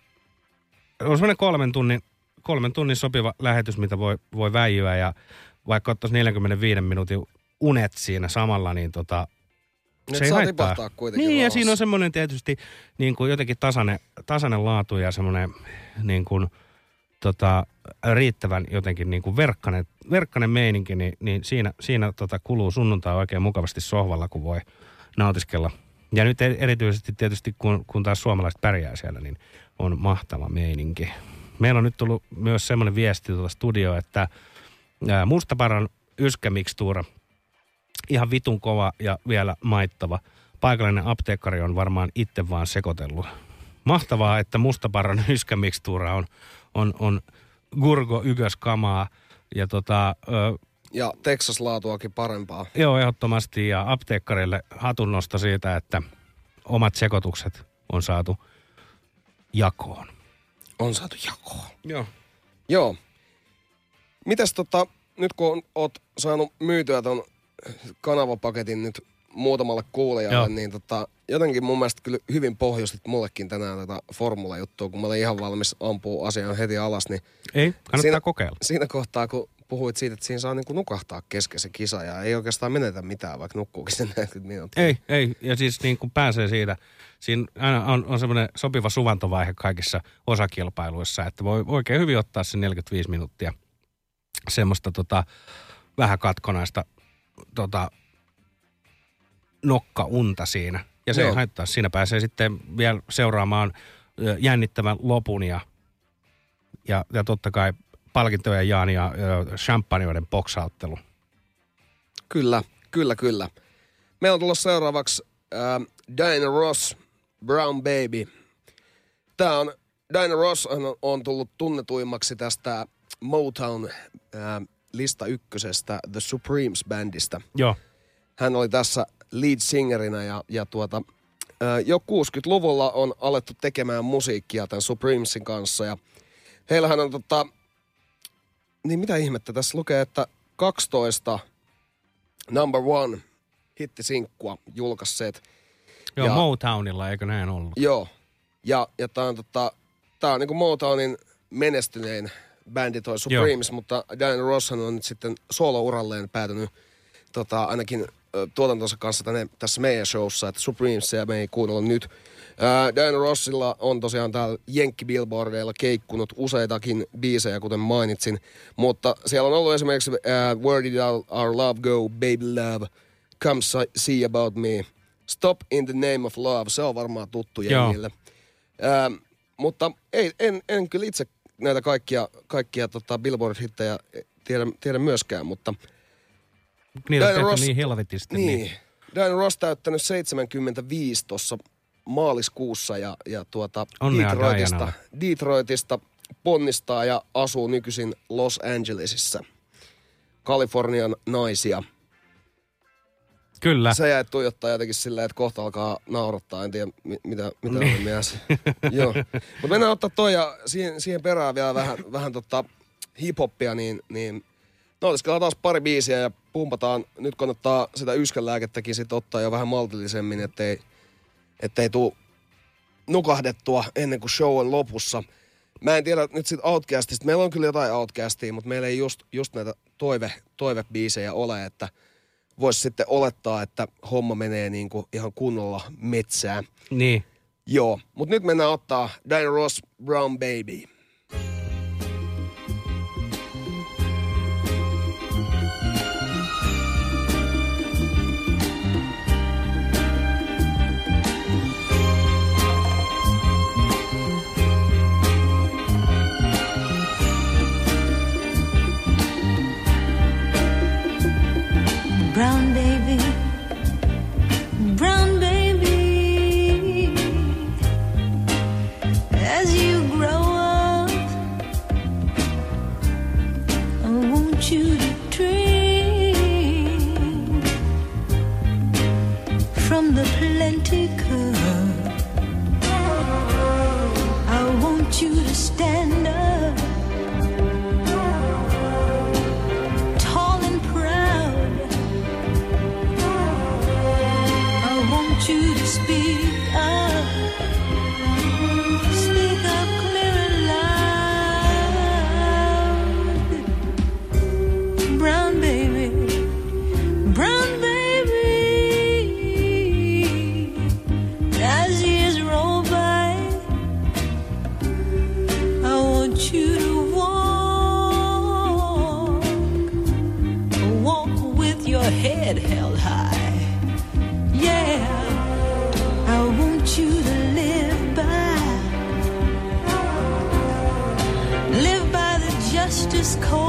on semmoinen kolmen tunnin, kolmen tunnin sopiva lähetys, mitä voi, voi väijyä ja vaikka ottaisi 45 minuutin unet siinä samalla, niin tota, Nyt se ei haittaa. kuitenkin Niin, ja siinä on semmoinen tietysti niin kuin jotenkin tasainen, tasainen laatu ja semmoinen niin kuin, tota, riittävän jotenkin niin kuin verkkanen, verkkanen meininki, niin, niin siinä, siinä tota, kuluu sunnuntai oikein mukavasti sohvalla, kun voi nautiskella. Ja nyt e- erityisesti tietysti, kun, kun taas suomalaiset pärjää siellä, niin on mahtava meininki. Meillä on nyt tullut myös semmoinen viesti tuolta studioon, että mustaparan yskämikstuura, ihan vitun kova ja vielä maittava. Paikallinen apteekkari on varmaan itse vaan sekoitellut. Mahtavaa, että mustaparran yskämikstuura on, on, on Gurgo ykköskamaa. Ja tota, ö, Ja Texas-laatuakin parempaa. joo, ehdottomasti. Ja apteekkarille hatunnosto siitä, että omat sekoitukset on saatu jakoon. On saatu jakoon. Joo. Joo. Mitäs tota, nyt kun on, oot saanut myytyä ton kanavapaketin nyt muutamalle kuulijalle, Joo. niin tota, jotenkin mun mielestä kyllä hyvin pohjustit mullekin tänään tätä formula-juttua, kun mä olin ihan valmis ampuu asian heti alas, niin Ei, kannattaa siinä, kokeilla. Siinä kohtaa, kun puhuit siitä, että siinä saa niinku nukahtaa kesken se kisa ja ei oikeastaan menetä mitään, vaikka nukkuukin sen 40 minuuttia. Ei, ei. Ja siis niin kuin pääsee siitä, siinä aina on, on semmoinen sopiva suvantovaihe kaikissa osakilpailuissa, että voi oikein hyvin ottaa sen 45 minuuttia semmoista tota, vähän katkonaista tota, nokkaunta siinä. Ja se Joo. ei haittaa. Siinä pääsee sitten vielä seuraamaan jännittävän lopun ja, ja, ja totta kai palkintojen jaan ja champagneiden boksauttelu. Kyllä, kyllä, kyllä. Meillä on tulossa seuraavaksi äh, Diana Ross, Brown Baby. Tämä on, Diana Ross on, on tullut tunnetuimmaksi tästä Motown äh, lista ykkösestä The Supremes bändistä. Joo. Hän oli tässä lead singerinä ja, ja tuota, äh, jo 60-luvulla on alettu tekemään musiikkia tämän Supremesin kanssa ja heillähän on tota, niin mitä ihmettä, tässä lukee, että 12 number one hittisinkkua julkaisseet. Joo, Ja- Motownilla, eikö näin ollut? Joo. Ja, ja tää on, tota, tää on niinku Motownin menestynein bändi toi Supremes, mutta Diana Rosshan on nyt sitten solo-uralleen päätynyt tota, ainakin ö, tuotantonsa kanssa tänne, tässä meidän showssa, että Supremesia me ei kuunnella nyt. Diana Rossilla on tosiaan täällä Jenkki Billboardeilla keikkunut useitakin biisejä, kuten mainitsin, mutta siellä on ollut esimerkiksi ää, Where Did Our, Love Go, Baby Love, Come See About Me, Stop in the Name of Love, se on varmaan tuttu jengille. Ää, mutta ei, en, en kyllä itse näitä kaikkia, kaikkia tota Billboard-hittejä tiedä, tiedä myöskään, mutta Niitä on Ross- niin helvetisti. niin. Niin. Diana Ross täyttänyt 75 tuossa maaliskuussa ja, ja tuota Onnea Detroitista, Dianalle. Detroitista ponnistaa ja asuu nykyisin Los Angelesissa. Kalifornian naisia. Kyllä. Sä jäit tuijottaa jotenkin silleen, että kohta alkaa naurattaa. En tiedä, mi- mitä, mitä oli mies. Joo. Mutta mennään ottaa toi ja siihen, siihen perään vielä vähän, vähän tota hiphoppia, niin, niin nautiskellaan taas pari biisiä ja pumpataan. Nyt kannattaa sitä yskänlääkettäkin sit ottaa jo vähän maltillisemmin, ettei, ettei tuu nukahdettua ennen kuin show on lopussa. Mä en tiedä nyt sit Outcastista. Meillä on kyllä jotain Outcastia, mutta meillä ei just, just näitä toive, toivebiisejä ole, että voisi sitten olettaa, että homma menee niinku ihan kunnolla metsään. Niin. Joo, mutta nyt mennään ottaa Diana Ross Brown Baby. this cold.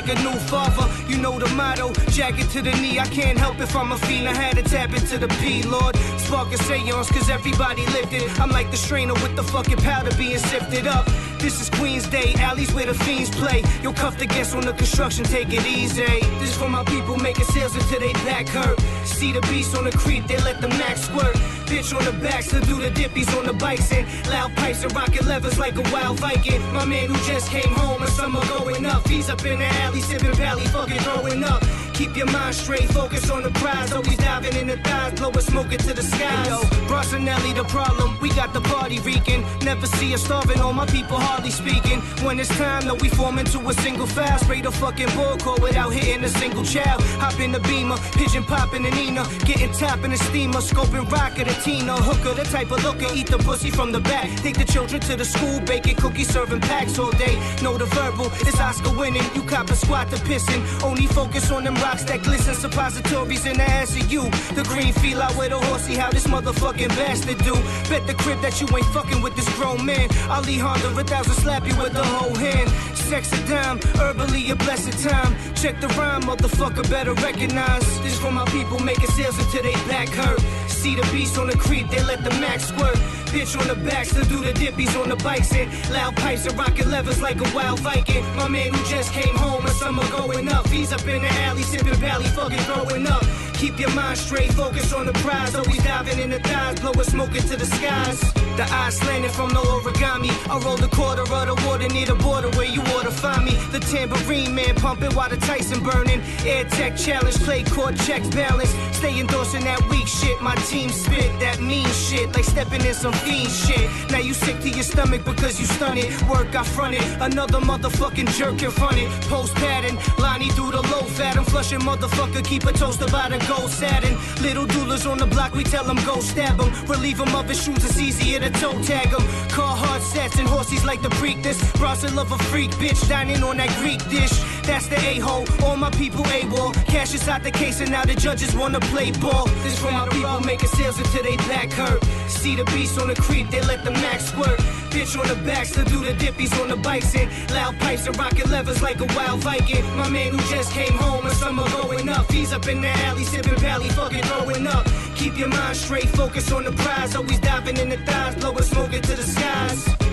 Like a new father. You know the motto, jacket to the knee. I can't help if I'm a fiend. I had to tap into the P, Lord. Spark a seance, cause everybody lifted. I'm like the strainer with the fucking powder being sifted up. This is Queen's Day, alleys where the fiends play. You'll cuff the guests on the construction, take it easy. This is for my people making sales until they back hurt. See the beast on the creek, they let the max squirt. Bitch on the back, still do the dippies on the bikes and loud pipes and rocking levers like a wild Viking. My man who just came home and summer going up. He's up in the alley, sipping valley, fucking throwing up. Keep your mind straight, focus on the prize. Always diving in the thighs, blowing smoke into the sky. Yo, Brossinelli, the problem, we got the party reeking. Never see us starving, all my people hardly speaking. When it's time, though, we form into a single file. Straight a fucking bull call without hitting a single child. Hop in the beamer, pigeon popping the Nina. Getting top in the steamer, scoping rocket a Tina. Hooker, the type of looker, eat the pussy from the back. Take the children to the school, baking cookies, serving packs all day. Know the verbal, it's Oscar winning. You cop a squat to pissing. Only focus on them that glistens, suppositories in the ass of you. The green feel out with a horsey, how this motherfucking bastard do. Bet the crib that you ain't fucking with this grown man. Ali Honda, a thousand slap you with the whole hand. Sex a dime, herbally a blessed time. Check the rhyme, motherfucker, better recognize. This for my people making sales until they back hurt. See the beast on the creep, they let the max squirt. Bitch on the back, still do the dippies on the bikes and loud pipes and rockin' levers like a wild Viking. My man who just came home and summer going up. He's up in the alley sipping Valley, fucking throwing up. Keep your mind straight, focus on the prize. Always diving in the thighs, blowing smoke into the skies. The eyes from the origami. I rolled a quarter of the water near the border where you ought to find me. The tambourine man pumping while the Tyson burning. Air tech challenge, play court checks balance. Stay endorsing that weak shit. My team spit that mean shit, like stepping in some fiend shit. Now you sick to your stomach because you stun it. Work I fronted, another motherfucking jerk in front it. Post pattern, Lonnie through the low fat. I'm flushing motherfucker, keep a toaster by the gold satin. Little doulas on the block, we tell them go stab him. Relieve him of his shoes, it's easier to toe tag him. Car hard sets and horses like the freak this. Bronson love a freak bitch, dining on that Greek dish. That's the a-hole, all my people a-wall. Cash is out the case and now the judges wanna play ball. This for my people making sales until they back hurt. See the beast on the creep, they let the max squirt. Bitch on the back, still do the dippies on the bikes and loud pipes and rockin' levers like a wild Viking. My man who just came home and summer going up. He's up in the alley sipping Valley, fucking throwing up. Keep your mind straight, focus on the prize. Always diving in the thighs, blowing smoke into the skies.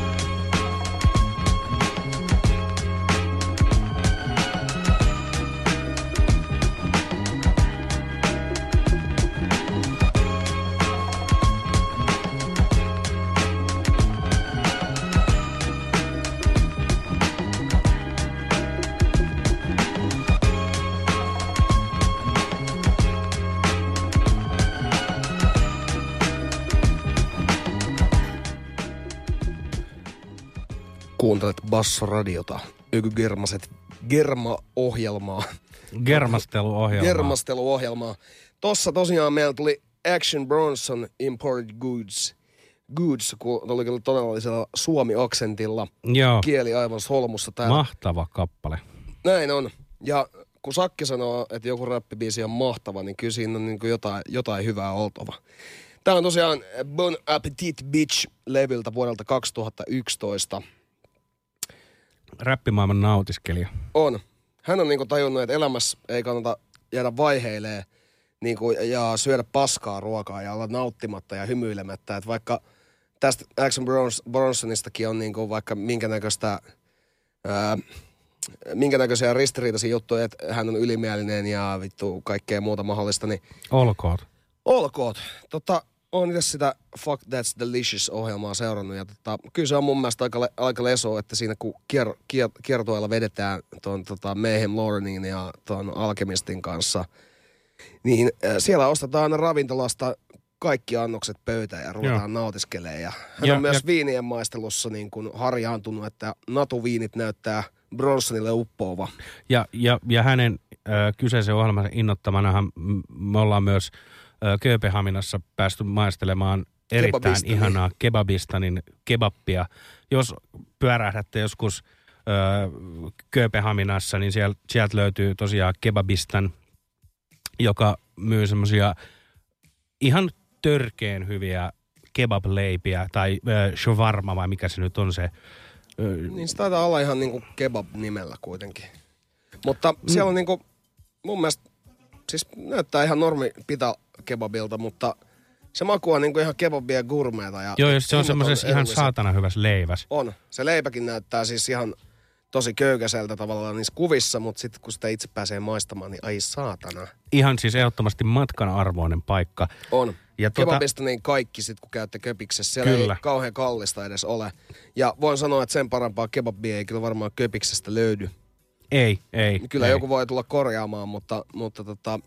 Bassoradiota, Ykygermaset Germa-ohjelmaa. Germasteluohjelmaa. Germasteluohjelmaa. Tossa tosiaan meillä tuli Action Bronson Imported Goods. Goods, kun tuli kyllä todellisella suomi-aksentilla. Joo. Kieli aivan solmussa täällä. Mahtava kappale. Näin on. Ja kun Sakki sanoo, että joku räppibiisi on mahtava, niin kyllä siinä on niin kuin jotain, jotain hyvää oltava. Tämä on tosiaan Bon Appetit Bitch-levyltä vuodelta 2011. Räppimaailman nautiskelija. On. Hän on niinku tajunnut, että elämässä ei kannata jäädä vaiheilee niinku, ja syödä paskaa ruokaa ja olla nauttimatta ja hymyilemättä. Että vaikka tästä Action Brons- Bronsonistakin on niinku vaikka minkä näköistä ää, minkä näköisiä ristiriitaisia juttuja, että hän on ylimielinen ja vittu kaikkea muuta mahdollista, niin Olkoot. olkoot. Tota, on itse sitä Fuck That's Delicious-ohjelmaa seurannut ja tota, kyllä se on mun mielestä aika, le- aika leso, että siinä kun kier, kier, kiertueella vedetään tuon tota Mayhem Laurenin ja tuon Alchemistin kanssa, niin äh, siellä ostetaan ravintolasta kaikki annokset pöytään ja ruvetaan Joo. nautiskelemaan. Ja hän Ja- on myös ja- viinien maistelussa niin kuin harjaantunut, että natuviinit näyttää Bronsonille uppoava. Ja, ja, ja hänen ö, kyseisen ohjelman innottamanahan m- me ollaan myös Kööpenhaminassa päästy maistelemaan erittäin Kebabistanin. ihanaa kebabistanin kebappia. Jos pyörähdätte joskus ö, Kööpenhaminassa, niin sieltä, sieltä löytyy tosiaan kebabistan, joka myy semmosia ihan törkeen hyviä kebableipiä tai ö, shawarma vai mikä se nyt on se. Ö, Niin se taitaa olla ihan niinku kebab-nimellä kuitenkin. Mutta siellä on niinku, mun mielestä, siis näyttää ihan normi pita kebabilta, mutta se maku on niinku ihan kebabia gourmeita. Ja Joo, jos se on semmoisessa ihan saatana hyvässä leivässä. On. Se leipäkin näyttää siis ihan tosi köykäiseltä tavallaan niissä kuvissa, mutta sitten kun sitä itse pääsee maistamaan, niin ai saatana. Ihan siis ehdottomasti matkan arvoinen paikka. On. Ja tota- Kebabista niin kaikki sit, kun käytte köpiksessä. Siellä Kyllä. ei kauhean kallista edes ole. Ja voin sanoa, että sen parempaa kebabia ei kyllä varmaan köpiksestä löydy. Ei, ei. Kyllä ei. joku voi tulla korjaamaan, mutta, mutta tota,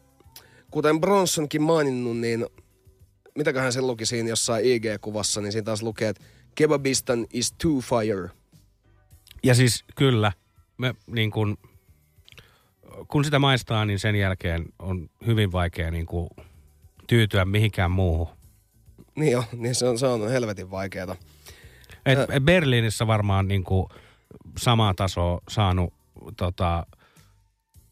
kuten Bronsonkin maininnut, niin mitäköhän se luki siinä jossain IG-kuvassa, niin siinä taas lukee, että Kebabistan is too fire. Ja siis kyllä, me niin kun, kun sitä maistaa, niin sen jälkeen on hyvin vaikea niin kuin tyytyä mihinkään muuhun. Niin jo, niin se on, se on helvetin vaikeeta. Et Berliinissä varmaan niin kuin samaa tasoa saanut tota,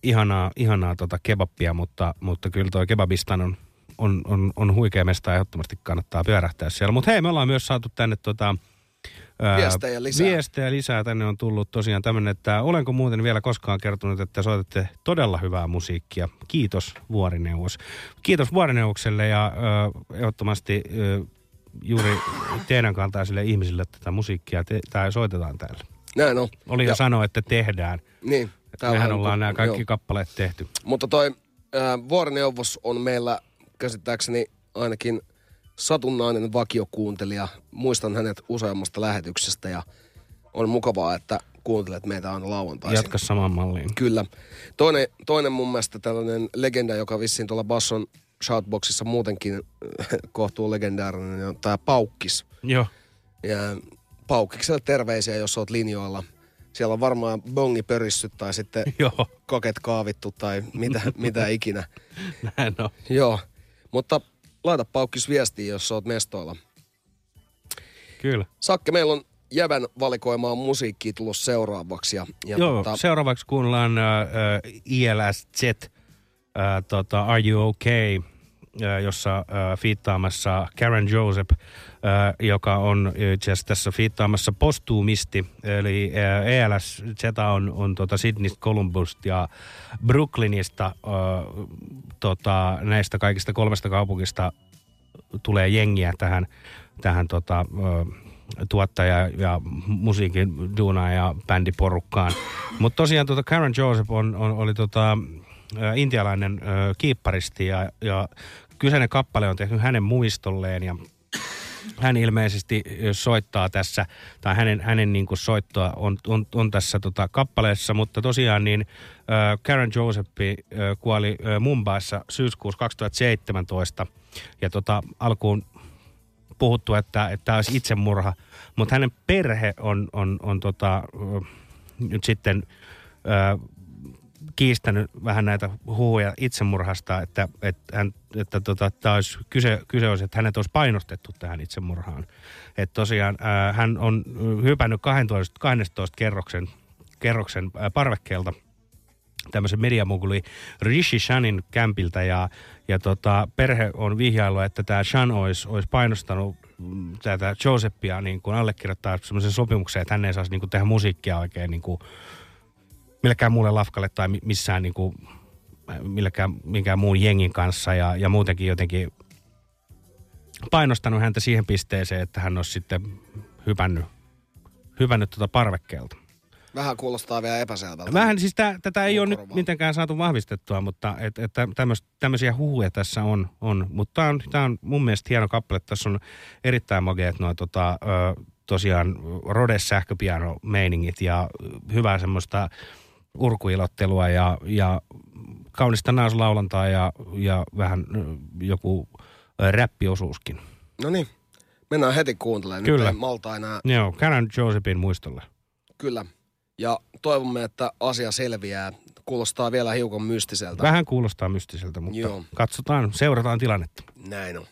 ihanaa, ihanaa tota kebappia, mutta, mutta kyllä toi kebabistan on, on, on, on huikea mesta ja ehdottomasti kannattaa pyörähtää siellä. Mutta hei, me ollaan myös saatu tänne tota, Viestejä lisää. Viestejä lisää. Tänne on tullut tosiaan tämmöinen, että olenko muuten vielä koskaan kertonut, että soitatte todella hyvää musiikkia. Kiitos Vuorineuvos. Kiitos Vuorineuvokselle ja ö, ehdottomasti ö, juuri teidän kaltaisille ihmisille tätä musiikkia te, tää soitetaan täällä. Näin on. Oli jo Ja- sanoa, että tehdään. Niin. Tää Mehän on- ollaan nämä kaikki joo. kappaleet tehty. Mutta toi ää, vuorineuvos on meillä käsittääkseni ainakin satunnainen vakiokuuntelija. Muistan hänet useammasta lähetyksestä ja on mukavaa, että kuuntelet meitä aina lauantaisin. Jatka samaan malliin. Kyllä. Toinen, toinen mun mielestä tällainen legenda, joka vissiin tuolla Basson shoutboxissa muutenkin äh, kohtuu legendaarinen, on tää Paukkis. Joo. Ja Paukkikselle terveisiä, jos oot linjoilla. Siellä on varmaan bongi pörissyt tai sitten Joo. koket kaavittu tai mitä, mitä ikinä. Näin on. Joo, mutta laita Paukkis viestiä, jos oot mestoilla. Kyllä. Sakke, meillä on jävän valikoimaa musiikkia tulossa seuraavaksi. Ja, ja Joo, tota, seuraavaksi kuunnellaan uh, ILS Jet, uh, tota, Are You Okay, uh, jossa uh, fiittaamassa Karen Joseph, joka on itse asiassa tässä fiittaamassa postuumisti. Eli ELS Jet on, on tota Sydneystä, Columbusta ja Brooklynista. Uh, tota, näistä kaikista kolmesta kaupungista tulee jengiä tähän, tähän tota, ö, tuottaja ja musiikin duunaan ja bändiporukkaan. Mutta tosiaan tota Karen Joseph on, on, oli tota, intialainen ö, kiipparisti ja, ja kyseinen kappale on tehty hänen muistolleen ja hän ilmeisesti soittaa tässä, tai hänen, hänen niin kuin soittoa on, on, on tässä tota kappaleessa, mutta tosiaan niin äh, Karen Joseph äh, kuoli äh, Mumbaissa syyskuussa 2017, ja tota, alkuun puhuttu, että että tämä olisi itsemurha, mutta hänen perhe on, on, on tota, nyt sitten ö, kiistänyt vähän näitä huhuja itsemurhasta, että, että, hän, että tota, tämä olisi, kyse, kyse olisi, että hänet olisi painostettu tähän itsemurhaan. Että tosiaan ää, hän on hypännyt 12, 12 kerroksen, kerroksen ää, parvekkeelta tämmöisen mediamuguli Rishi Shanin kämpiltä ja, ja tota, perhe on vihjaillut, että tämä Shan olisi, olisi painostanut mm, tätä Josephia niin kuin allekirjoittaa semmoisen sopimuksen, että hän ei saisi niin kuin tehdä musiikkia oikein niin kuin millekään muulle lafkalle tai mi- missään niin kuin, millekään, minkään muun jengin kanssa ja, ja muutenkin jotenkin painostanut häntä siihen pisteeseen, että hän olisi sitten hypännyt, hypännyt tuota parvekkeelta. Vähän kuulostaa vielä epäselvältä. Vähän siis tää, tätä ei ole nyt mitenkään saatu vahvistettua, mutta et, et tämmös, tämmöisiä huhuja tässä on. on. Mutta tämä on, tää on mun mielestä hieno kappale. Tässä on erittäin makeat noin tota, ö, tosiaan Rodes sähköpiano meiningit ja hyvää semmoista urkuilottelua ja, ja kaunista naislaulantaa ja, ja vähän joku räppiosuuskin. No niin, mennään heti kuuntelemaan. Kyllä. Nyt ei malta enää. Joo, Karen Josephin muistolle. Kyllä. Ja toivomme, että asia selviää. Kuulostaa vielä hiukan mystiseltä. Vähän kuulostaa mystiseltä, mutta Joo. katsotaan, seurataan tilannetta. Näin on.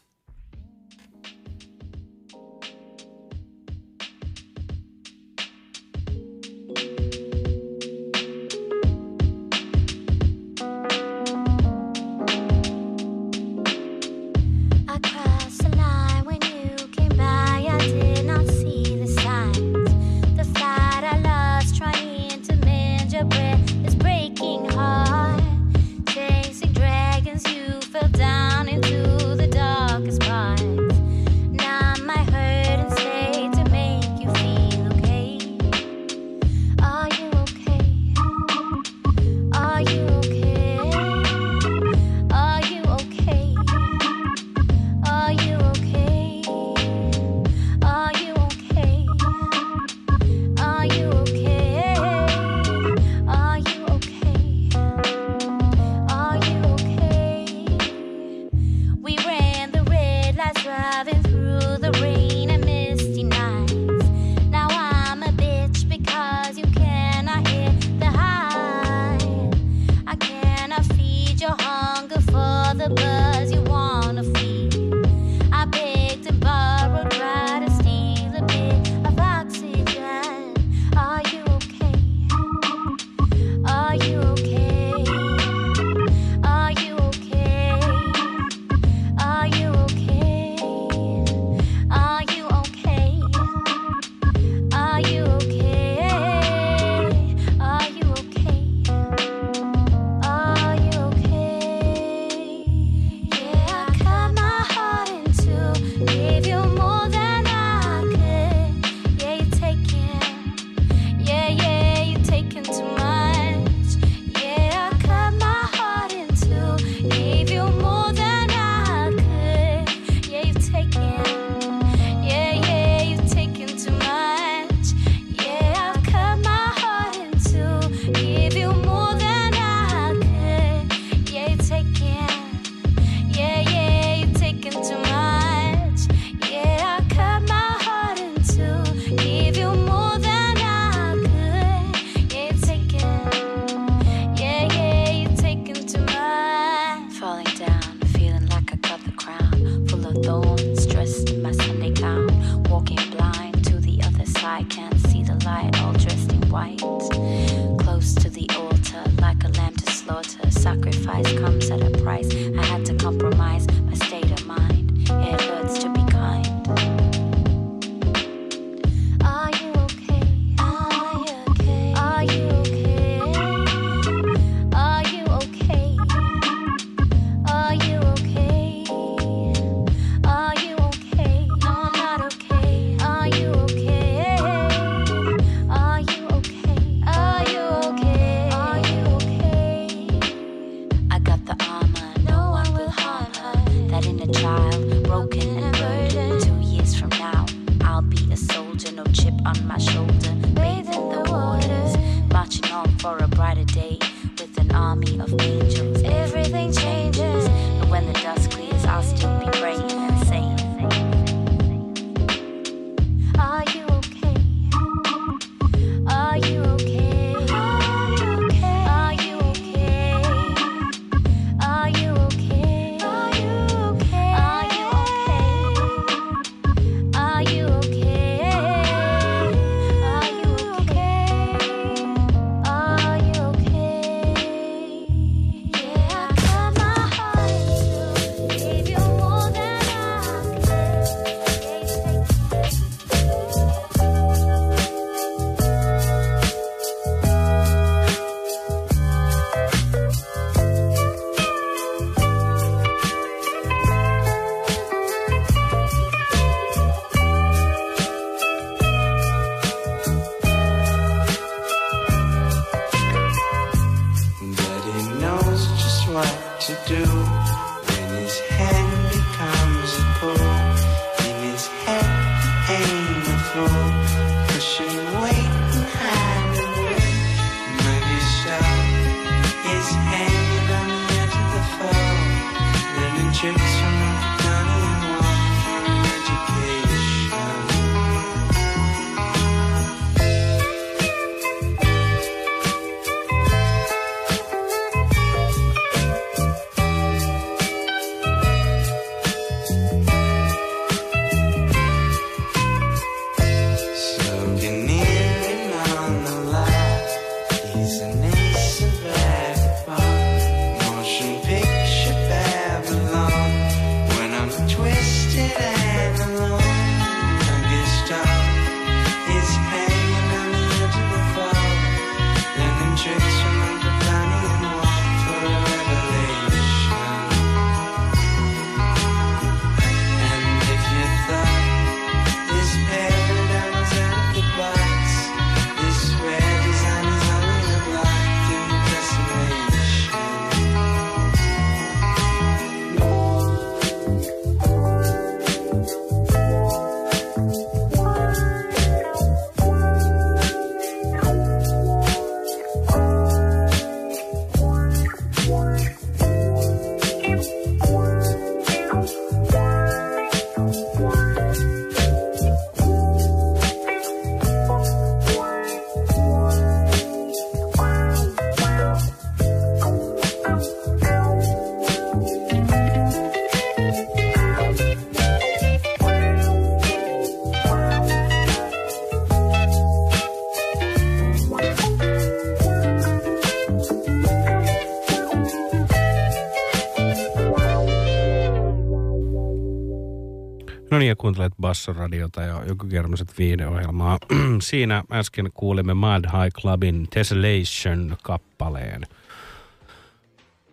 No niin, ja kuuntelet Bassoradiota ja joku kermiset viihdeohjelmaa. Siinä äsken kuulimme Mad High Clubin Tessellation-kappaleen.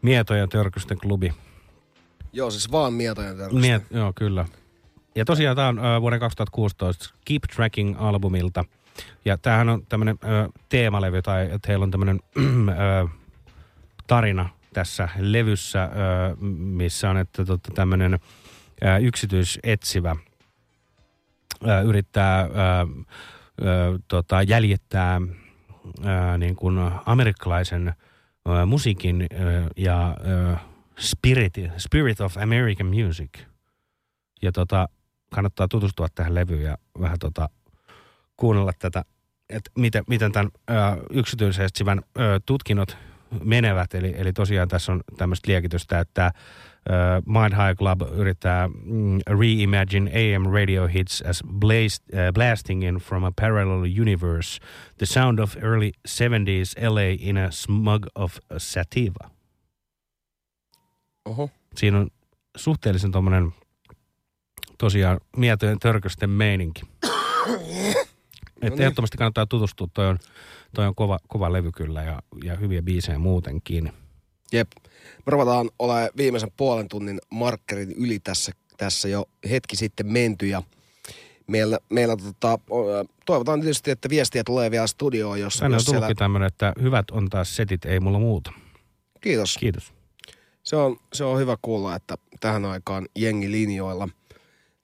Mietojen törkysten klubi. Joo, siis vaan Mietojen törkysten. Miet, joo, kyllä. Ja tosiaan tämä on äh, vuoden 2016 Keep Tracking-albumilta. Ja tämähän on tämmöinen teemalevy, tai että heillä on tämmöinen tarina tässä levyssä, äh, missä on että tota, tämmöinen – Äh, yksityisetsivä äh, yrittää äh, tota, jäljittää niin kuin amerikkalaisen musiikin ja Spirit, Spirit of American Music. Ja tota, kannattaa tutustua tähän levyyn ja vähän tota, kuunnella tätä, että miten, miten tämän yksityisetsivän tutkinnot – menevät. Eli, eli tosiaan tässä on tämmöistä liekitystä, että uh, Mind High Club yrittää mm, reimagine AM radio hits as blazed, uh, blasting in from a parallel universe. The sound of early 70s LA in a smug of sativa. Oho. Siinä on suhteellisen tuommoinen tosiaan mietojen törkösten meininki. Että niin. ehdottomasti kannattaa tutustua, toi on, toi on kova, kova levy kyllä ja, ja hyviä biisejä muutenkin. Jep. Me ruvetaan olemaan viimeisen puolen tunnin markkerin yli tässä, tässä jo hetki sitten menty ja meillä, meillä tota, toivotaan tietysti, että viestiä tulee vielä studioon, jos, Tänne on jos siellä... tullutkin tämmöinen, että hyvät on taas setit, ei mulla muuta. Kiitos. Kiitos. Se on, se on hyvä kuulla, että tähän aikaan jengi linjoilla.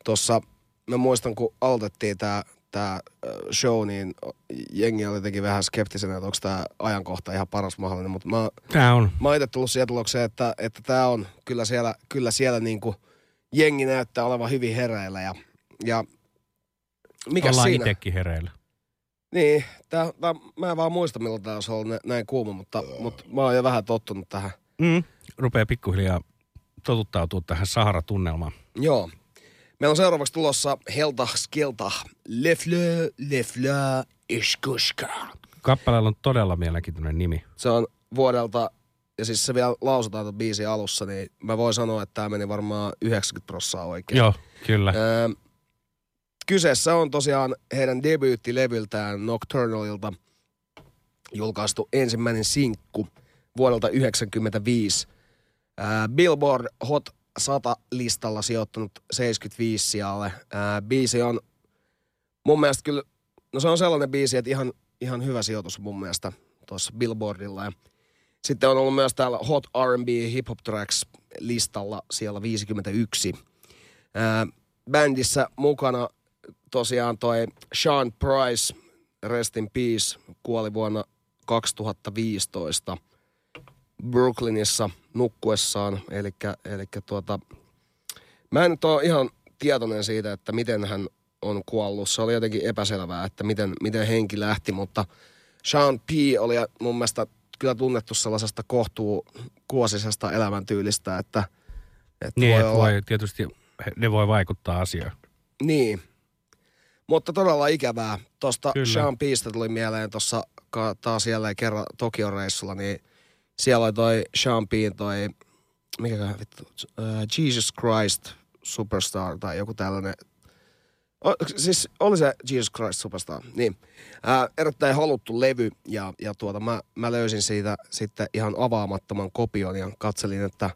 Tuossa mä muistan, kun aloitettiin tämä tää ö, show, niin jengi oli jotenkin vähän skeptisenä, että onko tämä ajankohta ihan paras mahdollinen. Mutta mä, Tää on. mä oon itse tullut siihen tulokseen, että, että tämä on kyllä siellä, kyllä siellä niinku jengi näyttää olevan hyvin hereillä. Ja, ja mikä Ollaan siinä? itekin hereillä. Niin, tää, tää, mä en vaan muista, milloin tämä olisi ollut nä- näin kuuma, mutta, mutta mä oon jo vähän tottunut tähän. Mm. Rupeaa pikkuhiljaa totuttautua tähän Sahara-tunnelmaan. Joo. Meillä on seuraavaksi tulossa Helta Skelta. Le fleu, le fleu, iskuska. Kappaleella on todella mielenkiintoinen nimi. Se on vuodelta, ja siis se vielä lausutaan tuon biisin alussa, niin mä voin sanoa, että tämä meni varmaan 90 prossaa oikein. Joo, kyllä. Öö, kyseessä on tosiaan heidän debyyttilevyltään Nocturnalilta julkaistu ensimmäinen sinkku vuodelta 1995. Öö, Billboard Hot 100 listalla sijoittunut 75 sijalle. Öö, biisi on mun mielestä kyllä, no se on sellainen biisi, että ihan, ihan hyvä sijoitus mun mielestä tuossa Billboardilla. Ja sitten on ollut myös täällä Hot R&B Hip Hop Tracks listalla siellä 51. Ää, bändissä mukana tosiaan toi Sean Price, Rest in Peace, kuoli vuonna 2015 Brooklynissa nukkuessaan. Eli tuota, mä en nyt ole ihan tietoinen siitä, että miten hän on kuollut. Se oli jotenkin epäselvää, että miten, miten henki lähti, mutta Sean P. oli mun mielestä kyllä tunnettu sellaisesta kohtuu kuosisesta elämäntyylistä, että, että Niin, voi olla, voi, tietysti ne voi vaikuttaa asiaan. niin. Mutta todella ikävää. Tuosta. Sean Pistä tuli mieleen tuossa taas jälleen kerran Tokion reissulla, niin siellä oli toi Sean Pin toi, mikä vittu, uh, Jesus Christ Superstar tai joku tällainen. O, siis oli se Jesus Christ Superstar, niin. Ää, erittäin haluttu levy ja, ja tuota, mä, mä löysin siitä sitten ihan avaamattoman kopion ja katselin, että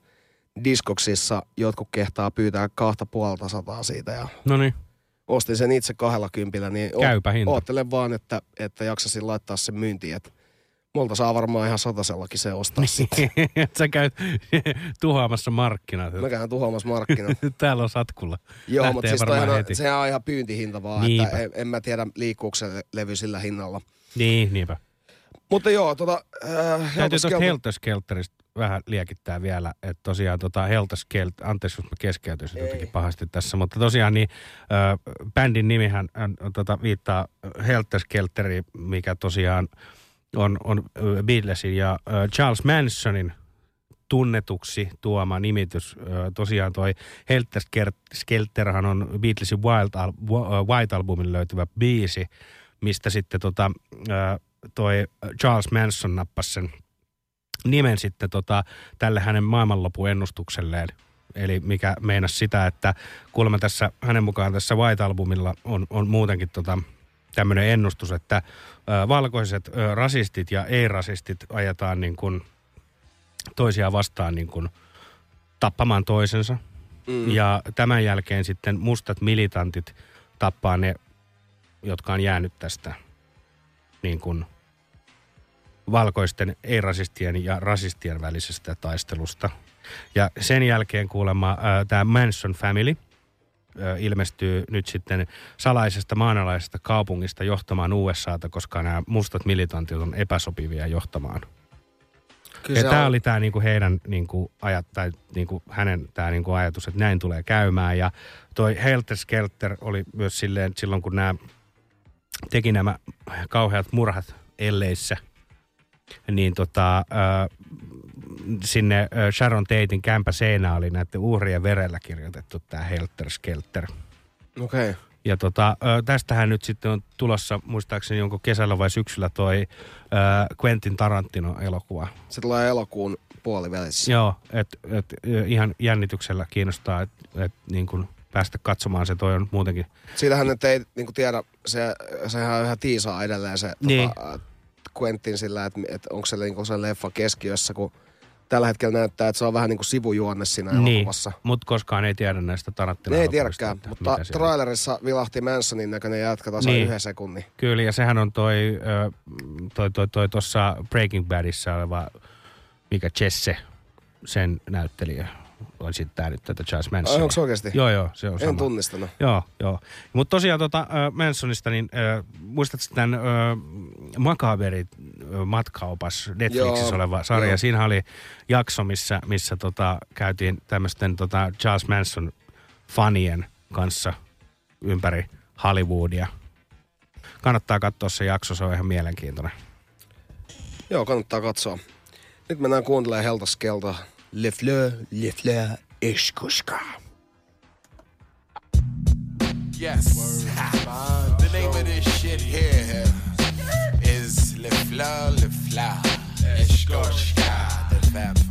Discogsissa jotkut kehtaa pyytää kahta puolta sataa siitä ja No niin. ostin sen itse kahdella kympillä, niin Käypä hinta. oottelen vaan, että, että jaksasin laittaa sen myyntiin, että multa saa varmaan ihan satasellakin se ostaa sitten. Sä käyt tuhoamassa markkinat. Mä käyn tuhoamassa markkinat. Täällä on satkulla. Joo, Lähtee mutta siis toihan on, heti. sehän on ihan pyyntihinta vaan, Niinpä. että en, en, mä tiedä liikkuuko se levy sillä hinnalla. Niin, niinpä. Mutta joo, tota... Äh, Täytyy Helter tuosta Skelter- Helterskelteristä vähän liekittää vielä, että tosiaan tota Helterskelter, anteeksi jos mä keskeytyisin jotenkin pahasti tässä, mutta tosiaan niin ö, bändin nimihän on, tota, viittaa Helterskelteriin, mikä tosiaan on, on Beatlesin ja Charles Mansonin tunnetuksi tuoma nimitys. Tosiaan toi Helter Skelterhan on Beatlesin Wild Al- ö, White-albumin löytyvä biisi, mistä sitten tota, toi Charles Manson nappasi sen nimen sitten tota, tälle hänen maailmanlopun ennustukselleen. Eli mikä meinasi sitä, että kuulemma tässä hänen mukaan tässä White-albumilla on, on muutenkin tota, tämmöinen ennustus, että ö, valkoiset ö, rasistit ja ei-rasistit ajetaan niin kuin toisiaan vastaan niin kuin tappamaan toisensa. Mm. Ja tämän jälkeen sitten mustat militantit tappaa ne, jotka on jäänyt tästä niin kuin valkoisten ei-rasistien ja rasistien välisestä taistelusta. Ja sen jälkeen kuulemma tämä Manson Family ilmestyy nyt sitten salaisesta maanalaisesta kaupungista johtamaan USAta, koska nämä mustat militantit on epäsopivia johtamaan. Kyllä ja tämä oli tämä niinku heidän niinku ajat, tai niinku hänen tää niinku ajatus, että näin tulee käymään. Ja toi Helter Skelter oli myös silleen, että silloin kun nämä teki nämä kauheat murhat elleissä, niin tota, äh, sinne Sharon Tatein kämpä seinä oli näiden uhrien verellä kirjoitettu tämä Helter Skelter. Okei. Okay. Ja tota, tästähän nyt sitten on tulossa, muistaakseni onko kesällä vai syksyllä toi Quentin Tarantino-elokuva. Se tulee elokuun puolivälissä. Joo, että et, ihan jännityksellä kiinnostaa, että et, niin kun päästä katsomaan se, toi on muutenkin. Siitähän nyt ei niin tiedä, se, sehän on ihan tiisaa edelleen se Niin. tota, Quentin sillä, että, että onko se niin se leffa keskiössä, kun tällä hetkellä näyttää, että se on vähän niin kuin sivujuonne siinä Niin, elokuvassa. mutta koskaan ei tiedä näistä Tarantino Ne ei tiedäkään, mutta trailerissa vilahti Mansonin näköinen jätkä tasan Niin. yhden sekunnin. Kyllä, ja sehän on toi, toi, toi, toi tuossa Breaking Badissa oleva, mikä Jesse, sen näyttelijä, on sitten nyt tätä Charles Mansonia. Ai, onks oikeesti? Joo, joo, se on En sama. tunnistanut. Joo, joo. Mutta tosiaan tota, äh, Mansonista, niin äh, muistatko tämän äh, Makaberit äh, matkaupas Netflixissä Joo, oleva sarja? joo. Siinä oli jakso, missä, missä tota, käytiin tämmöisten tota, Charles Manson fanien kanssa ympäri Hollywoodia. Kannattaa katsoa se jakso, se on ihan mielenkiintoinen. Joo, kannattaa katsoa. Nyt mennään kuuntelemaan Heltaskelta Le Fleur, Le Fleur, Eskuska. Yes. Ha. The name of this shit here is Le Fleur, Le Fleur. Eshkoshka, the Fab Five.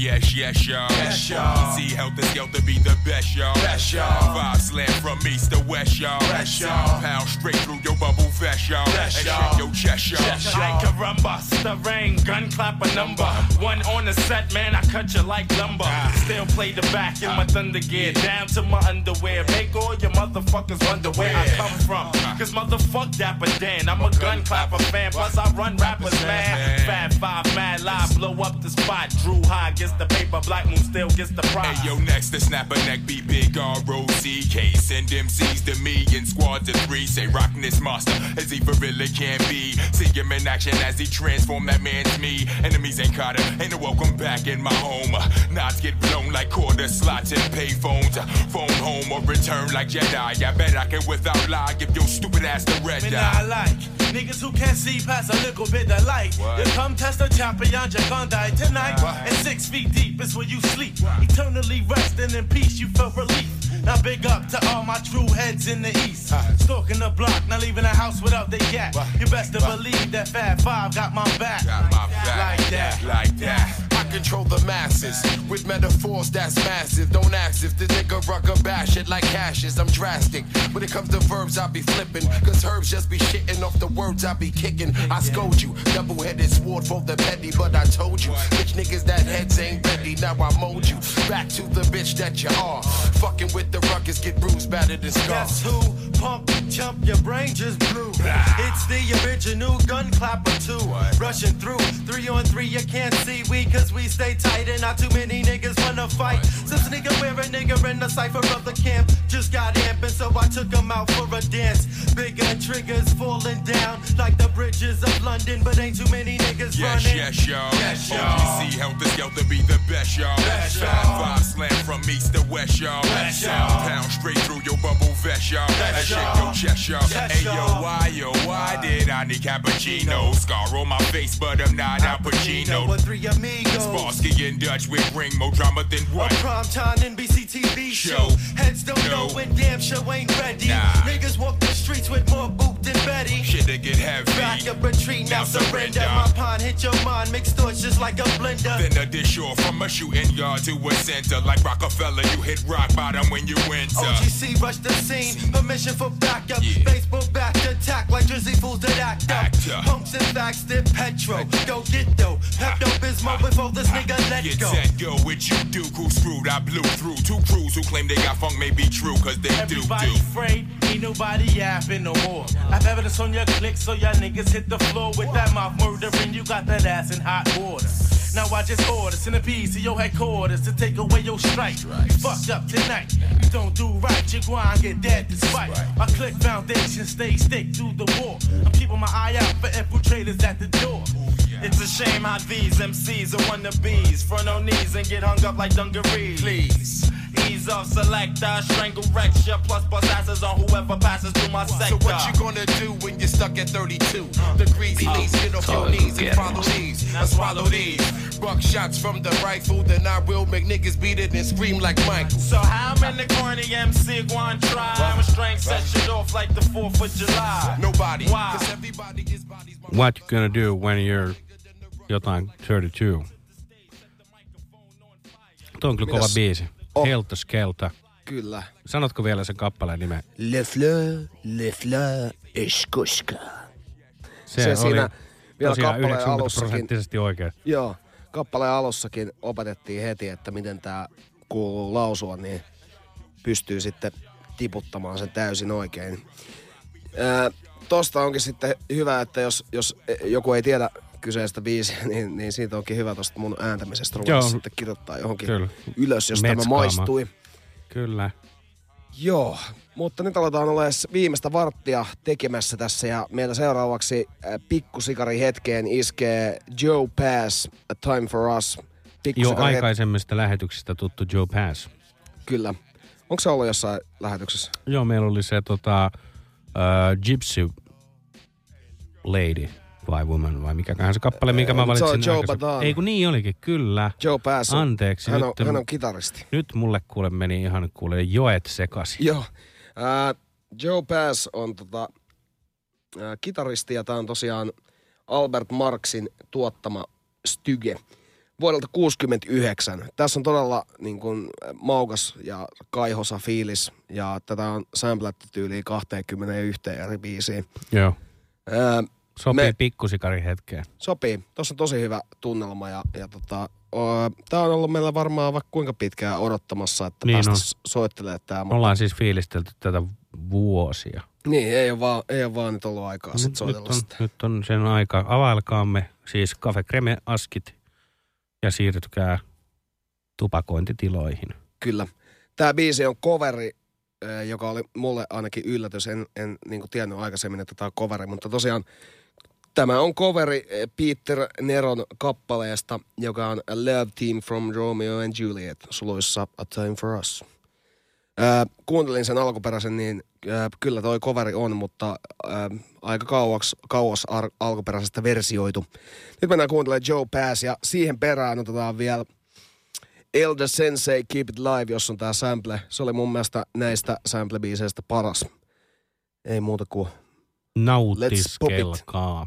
Yes, yes, y'all. Yes, y'all. See, girl to be the best, y'all. Best, y'all. Five slam from east to west, y'all. Best, y'all. Pound straight through your bubble vest, y'all. Best, and y'all. shake your chest, y'all. Chest, y'all. Like a Rumba, the rain, gun clap a number. One on the set, man, I cut you like lumber. Ah. Still play the back in my ah. thunder gear, down to my underwear. Make all your motherfuckers wonder where I come from. Ah. Cause motherfuck Dapper Dan, I'm a gun clapper fan. Plus I run rappers, man. Fat five, mad live, blow up the spot. Drew high gets the paper, Black Moon still gets the prize. Hey, yo, next to snap a neck, be big R-O-C-K. Send MCs to me in squads of three. Say, rockin' this monster as he for really can be. See him in action as he transform that man's me. Enemies ain't caught him, ain't no welcome back in my home. Knots get blown like quarter slots and payphones. Phone home or return like Jedi. I bet I can without lie give your stupid ass the red Man, I like niggas who can't see past a little bit of light. You come test the champion, you're gonna die tonight. And six feet deep is where you sleep. Eternally resting in peace, you feel relief. Now big up to all my true heads in the east. Stalking the block, not leaving the house without the they gat. You best to believe that Fat Five got my back. Got my back. Like that. Like that. Control the masses with metaphors that's massive. Don't ask if the nigga rucker bash it like hashes. I'm drastic. When it comes to verbs, I be flipping. Cause herbs just be shitting off the words I be kicking. I scold you. Double headed sword for the petty, but I told you. Bitch niggas that heads ain't ready. Now I mold you. Back to the bitch that you are. Fucking with the ruckus, get bruised, battered, and scarred. Guess who? Pump, chump, your brain just blew. It's the original gun clapper too. Rushing through, three on three, you can't see we cause we stay tight and not too many niggas wanna fight. Since nigga wear a nigga in the cipher of the camp, just got amping, so I took him out for a dance. Bigger triggers falling down like the bridges of London, but ain't too many niggas Yes, running. yes, y'all. Yes, y'all. OGC help this girl to be the best, y'all. Best, y'all. five slam from east to west, y'all. Best, y'all. Pound straight through your bubble vest, y'all. Best, and shake y'all. your chest, y'all. Hey, yo, y'all. why, yo, why did I need cappuccino? Scar on my face, but I'm not Al Pacino. With three amigos. Sparsky and Dutch with ring more drama than what? A primetime NBC TV show. Heads don't No. know when damn show ain't ready. Nah. Niggas walk the streets with more boot than Betty. Shit to get heavy. Back up retreat, now Now surrender. surrender. My pond hit your mind, mixed thoughts just like a blender. Then a dish off from a shooting yard to a center. Like Rockefeller, you hit rock bottom when you enter. OGC rush the scene, permission for backup. Baseball back attack like Drizzy fools that act up. Actor. Pumps and facts, dip petro. Go get though. Pepto Bismol before this nigga let Get go. go with you, Duke, who screwed. I blew through two crews who claim they got funk may be true, cause they do, Everybody do. afraid, ain't nobody yapping no more. I've evidence on your click, so y'all niggas hit the floor with that mouth murdering. You got that ass in hot water. Now I just order centipedes to your headquarters to take away your strike. You fucked up tonight. You don't do right, you go and get dead despite. My click foundation stay stick through the war. I'm keeping my eye out for infiltrators at the door. It's a shame how these MCs are wannabes. Front on knees and get hung up like dungarees. Please. Ease off select, selector, strangle recture, plus bust asses on whoever passes through my sector. So what you gonna do when you're stuck at 32 degrees? Please get off your knees and follow these. I swallow these. Buck shots from the rifle, then I will make niggas beat it and scream like Michael. So how many the corny MC go and try? My strength set shit off like the 4th of July. Nobody. Why? Cause everybody is bodies. What you gonna do when you're jotain 32? Tuo on kyllä kova Mitäs? biisi. Oh. Helter Skelter. Kyllä. Sanotko vielä sen kappaleen nimen? Le fleur, le fleur. Se, Se oli siinä vielä kappaleen 90 alussakin. prosenttisesti oikein. Joo, kappaleen alussakin opetettiin heti, että miten tämä kuuluu lausua, niin pystyy sitten tiputtamaan sen täysin oikein. Ää, tosta onkin sitten hyvä, että jos, jos joku ei tiedä kyseistä biisiä, niin, niin siitä onkin hyvä tosta mun ääntämisestä ruveta sitten kirjoittaa johonkin Kyllä. ylös, jos tämä maistui. Kyllä. Joo, mutta nyt aletaan olla viimeistä varttia tekemässä tässä ja meillä seuraavaksi äh, pikkusikari hetkeen iskee Joe Pass, A Time for Us. Jo Pikkusikari het- aikaisemmista lähetyksistä tuttu Joe Pass. Kyllä. Onko se ollut jossain lähetyksessä? Joo, meillä oli se tota, uh, Gypsy Lady vai Woman vai mikäköhän se kappale, minkä mä Eh, se on valitsin. Joe. Bataan. Ei kun niin olikin, kyllä. Joe Pass. Anteeksi. Hän on, nyt, hän on kitaristi. nyt mulle kuule meni ihan kuule joet sekaisin. Joo. Äh, Joe Pass on tota, äh, kitaristi ja tämä on tosiaan Albert Marksin tuottama styge vuodelta 69. Tässä on todella niin kuin, maukas ja kaihosa fiilis ja tätä on samplattu tyyliin 21 eri biisiin. Joo. Ää, Sopii me- pikkusikari hetkeen. Sopii. Tuossa on tosi hyvä tunnelma ja, ja tota, tämä on ollut meillä varmaan vaikka kuinka pitkään odottamassa, että Niin niin on. päästä soittelemaan tämä. Me ollaan siis fiilistelty tätä vuosia. Niin, ei ole vaan, ei ole vaan nyt ollut aikaa sit Nyt, nyt, soitella on, sitä. nyt on sen aika. Availkaamme siis Cafe Creme askit ja siirtykää tupakointitiloihin. Kyllä. Tämä biisi on coveri, joka oli mulle ainakin yllätys. En, en niin tiennyt aikaisemmin, että tämä on coveri, mutta tosiaan tämä on coveri eh, Peter Neron kappaleesta, joka on A Love Team from Romeo and Juliet, suluissa A Time for Us. Ää, kuuntelin sen alkuperäisen, niin ää, kyllä toi coveri on, mutta ää, aika kauas, kauas ar- alkuperäisestä versioitu. Nyt mennään kuuntelemaan Joe Pass ja siihen perään otetaan vielä Elder Sensei Keep It Live, jos on tää sample. Se oli mun mielestä näistä sample-biiseistä paras. Ei muuta kuin Let's pop it. Nautiskelkaa.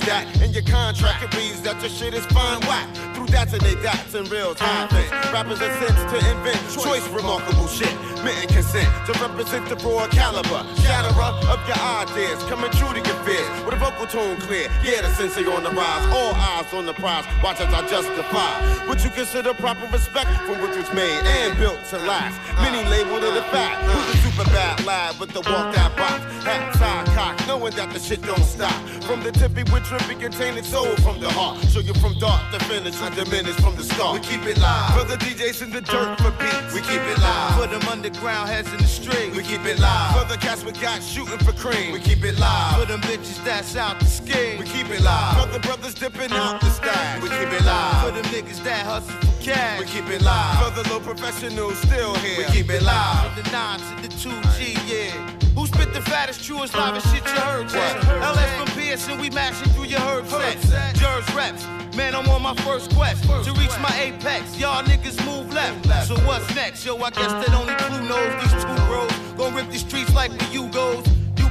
Clause that in your contract it reads that your shit is fine whack. Through that's and they dots in real time. Rappers are sense to invent choice, remarkable shit. Mitten consent to represent the raw caliber. Shatterer of your ideas, coming true to your fears. With a vocal tone clear, yeah, the sensei on the rise. All eyes on the prize, watch as I justify. What you consider proper respect from which was made and built to last. Many labeled it a fact. Who's a super bad lad with the walk that box? Hat side cock, knowing that the shit don't stop. From the tippy with trippy containing soul from the heart. Show you from dark to finish, I diminish from the start. We keep it live. For the DJs in the dirt for beats, we keep it live. For them underground heads in the street, we keep it live. For the cats we got shooting for cream, we keep it live. For them bitches that's out to ski, we keep it live. For the brothers dipping out the stash, we keep it live. For them niggas that hustle for cash, we keep it live. For the low professionals still here, we keep it live. From the 9 to the 2G, yeah. Who spit the fattest, truest, livest shit you heard that? LS from Pearson, we mashing through your herb set. Jers reps, man, I'm on my first quest to reach my apex. Y'all niggas move left. So what's next? Yo, I guess that only clue knows these two bros gon' rip the streets like the. You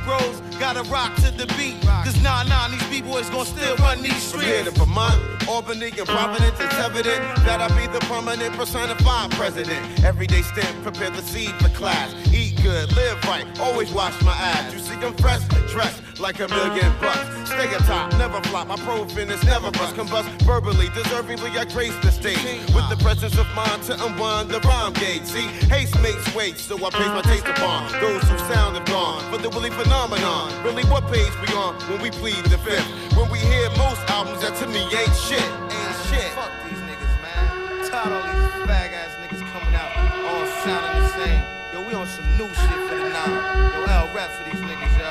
bros gotta rock to the beat. Cause nah, nah, these B-boys gon' still run these streets. Here to Vermont, Albany, and Providence, it's evident that I be the permanent personified president. Everyday stamp, prepare the seed for class. Eat good, live right, always wash my ass. You see I'm fresh, dressed like a million bucks. Stay atop, never flop. My profin is never bust. Combust verbally, deservingly I grace the stage. With the presence of mind to unwind the rhyme gate. See, haste makes weight, so I place my taste upon those who sound have gone. For the Willie phenomenon, really what page we on when we plead the fifth? When we hear most albums that to me ain't shit. Ain't shit. Fuck these niggas, man. Tired of all these fag ass niggas coming out, all sounding the same. Yo, we on some new shit for the nine. Yo, L rap for these niggas, yo.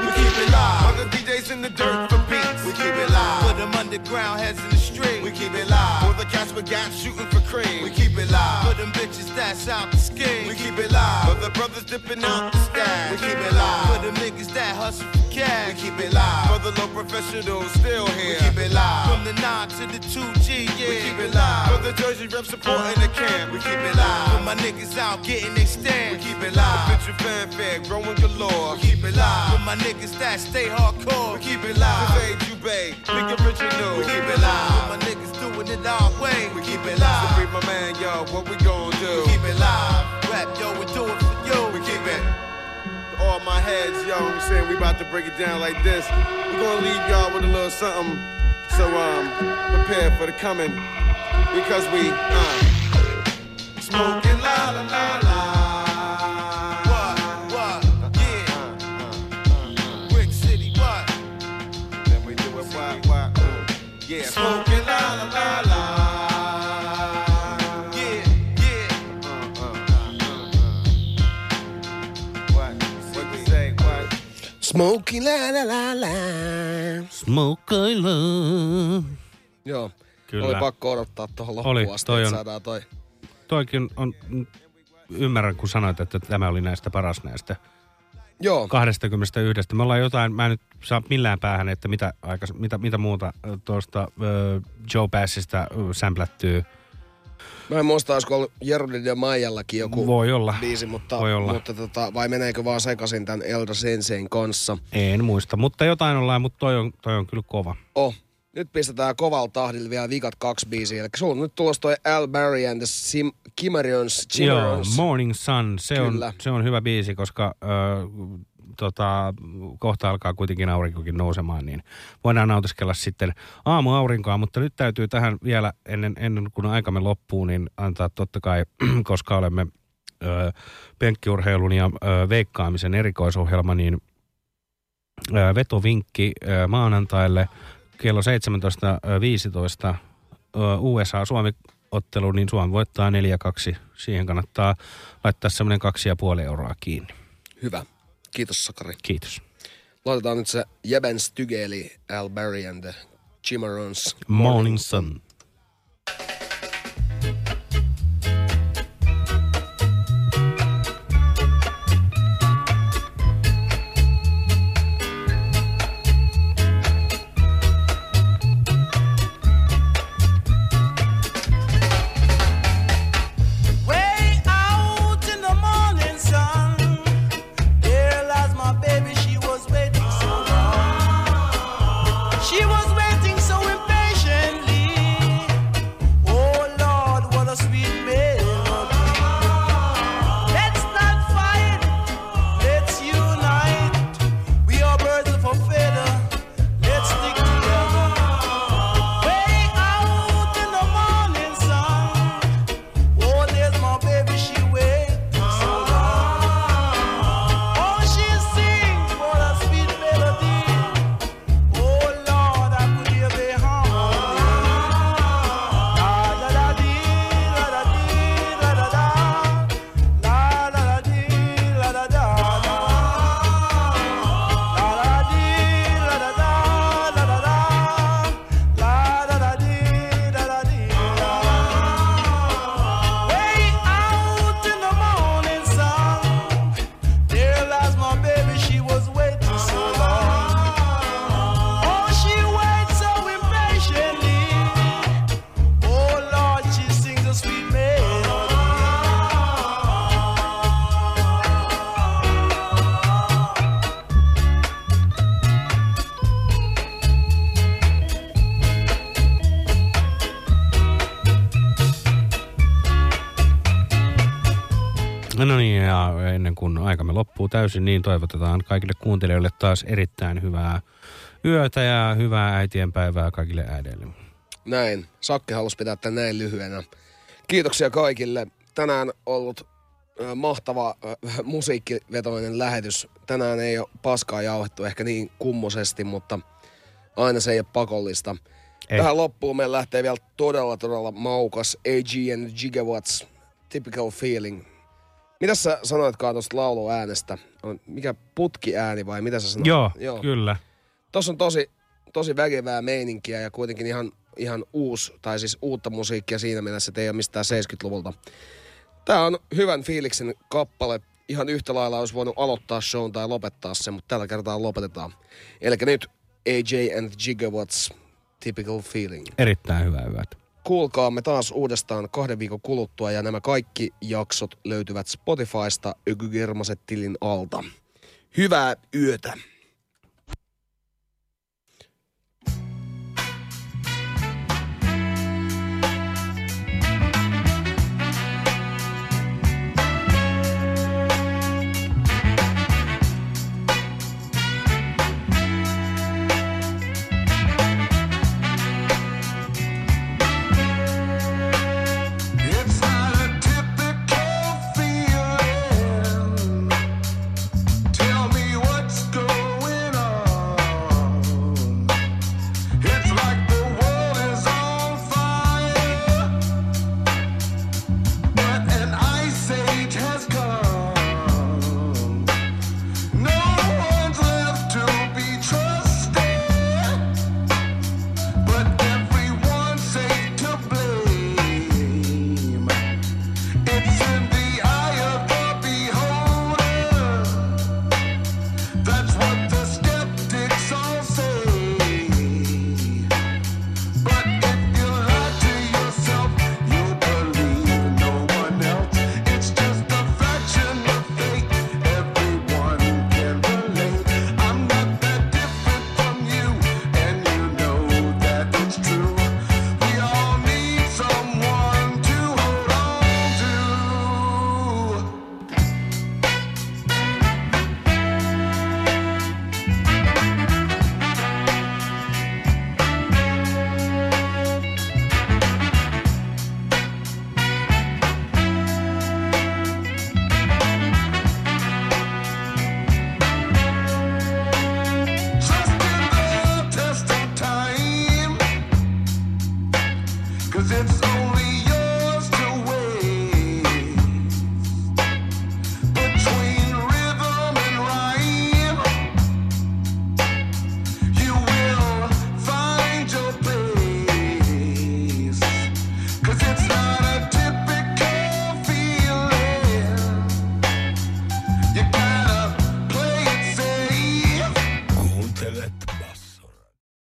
We keep it live. DJs in the dirt for beats. We keep it live. For them underground heads in the street. We keep it live. For the cats we got shooting for cream. We keep it live. For them bitches that's out to ski. We keep it live. For the brothers dipping out the stash. We keep it live. For them niggas that hustle for cash. We keep it live. For the low professionals still here. We keep it live. From the 9 to the 2G, yeah. We keep it live. For the Jersey rep supporting the camp. We keep it live. For my niggas out getting they stand. We keep it live. The picture fanfare growing galore. We keep it live. For my niggas that stay hardcore. We keep it live. Say Jubei, big original. We keep it live. My niggas doing it our way. We keep it live. So my man, yo, what we gon' do? We keep it live. Rap, yo, we do it for you. We keep it. To all my heads, yo, I'm saying we about to break it down like this. We're gonna leave y'all with a little something. So um, prepare for the coming. Because we uh smoking la la la la. Smoky la la la la. Smokeilla. Joo. Kyllä. Oli pakko odottaa tuohon Oli, loppuun asti, toi että on- saadaan toi. Toikin on, ymmärrän kun sanoit, että tämä oli näistä paras näistä. Joo. 21. Me ollaan jotain, mä en nyt saa millään päähän, että mitä, aikas, mitä, mitä muuta ö, tuosta ö, Joe Bassista ö, sämplättyy. Mä en muista, olisiko ollut Jerudin ja Maijallakin joku Voi olla. biisi, mutta, Voi olla. mutta tota, vai meneekö vaan sekaisin tämän Elda Sensein kanssa? En muista, mutta jotain ollaan, mutta toi on, toi on kyllä kova. Oh. Nyt pistetään kovalla tahdilla vielä vikat kaksi biisiä. Eli sulla on nyt tulossa toi Al Barry and the Sim- Chimerons. Joo. Morning Sun, se on, se on hyvä biisi, koska ö, tota, kohta alkaa kuitenkin aurinkokin nousemaan, niin voidaan nautiskella sitten aamuaurinkoa, mutta nyt täytyy tähän vielä ennen, ennen kuin aikamme loppuu, niin antaa totta kai, koska olemme ö, penkkiurheilun ja ö, veikkaamisen erikoisohjelma, niin ö, vetovinkki ö, maanantaille kello 17.15 ö, USA-Suomi ottelu, niin Suomi voittaa 4-2. Siihen kannattaa laittaa semmoinen kaksi ja puoli euroa kiinni. Hyvä. Kiitos Sakari. Kiitos. Laitetaan nyt se Jeben Styge, eli Al Barry and the Chimerons. Morning Sun. Ja ennen kuin aikamme loppuu täysin, niin toivotetaan kaikille kuuntelijoille taas erittäin hyvää yötä ja hyvää äitienpäivää kaikille äideille. Näin. Sakke halusi pitää tämän näin lyhyenä. Kiitoksia kaikille. Tänään ollut mahtava musiikkivetoinen lähetys. Tänään ei ole paskaa jauhettu ehkä niin kummosesti, mutta aina se ei ole pakollista. Ei. Tähän loppuun meillä lähtee vielä todella, todella maukas AG and Gigawatts Typical Feeling. Mitä sä sanoitkaan tuosta lauluäänestä? On- Mikä putkiääni vai mitä sä sanoit? Joo, kyllä. Tuossa on tosi, tosi väkevää meininkiä ja kuitenkin ihan, ihan uusi, tai siis uutta musiikkia siinä mielessä, että ei ole mistään 70-luvulta. Tää on hyvän fiiliksen kappale. Ihan yhtä lailla olisi voinut aloittaa shown tai lopettaa sen, mutta tällä kertaa lopetetaan. Eli nyt AJ and Gigawatts Typical Feeling. Erittäin hyvää yötä. Kuulkaamme taas uudestaan kahden viikon kuluttua ja nämä kaikki jaksot löytyvät Spotifysta Öky Germaset tilin alta. Hyvää yötä.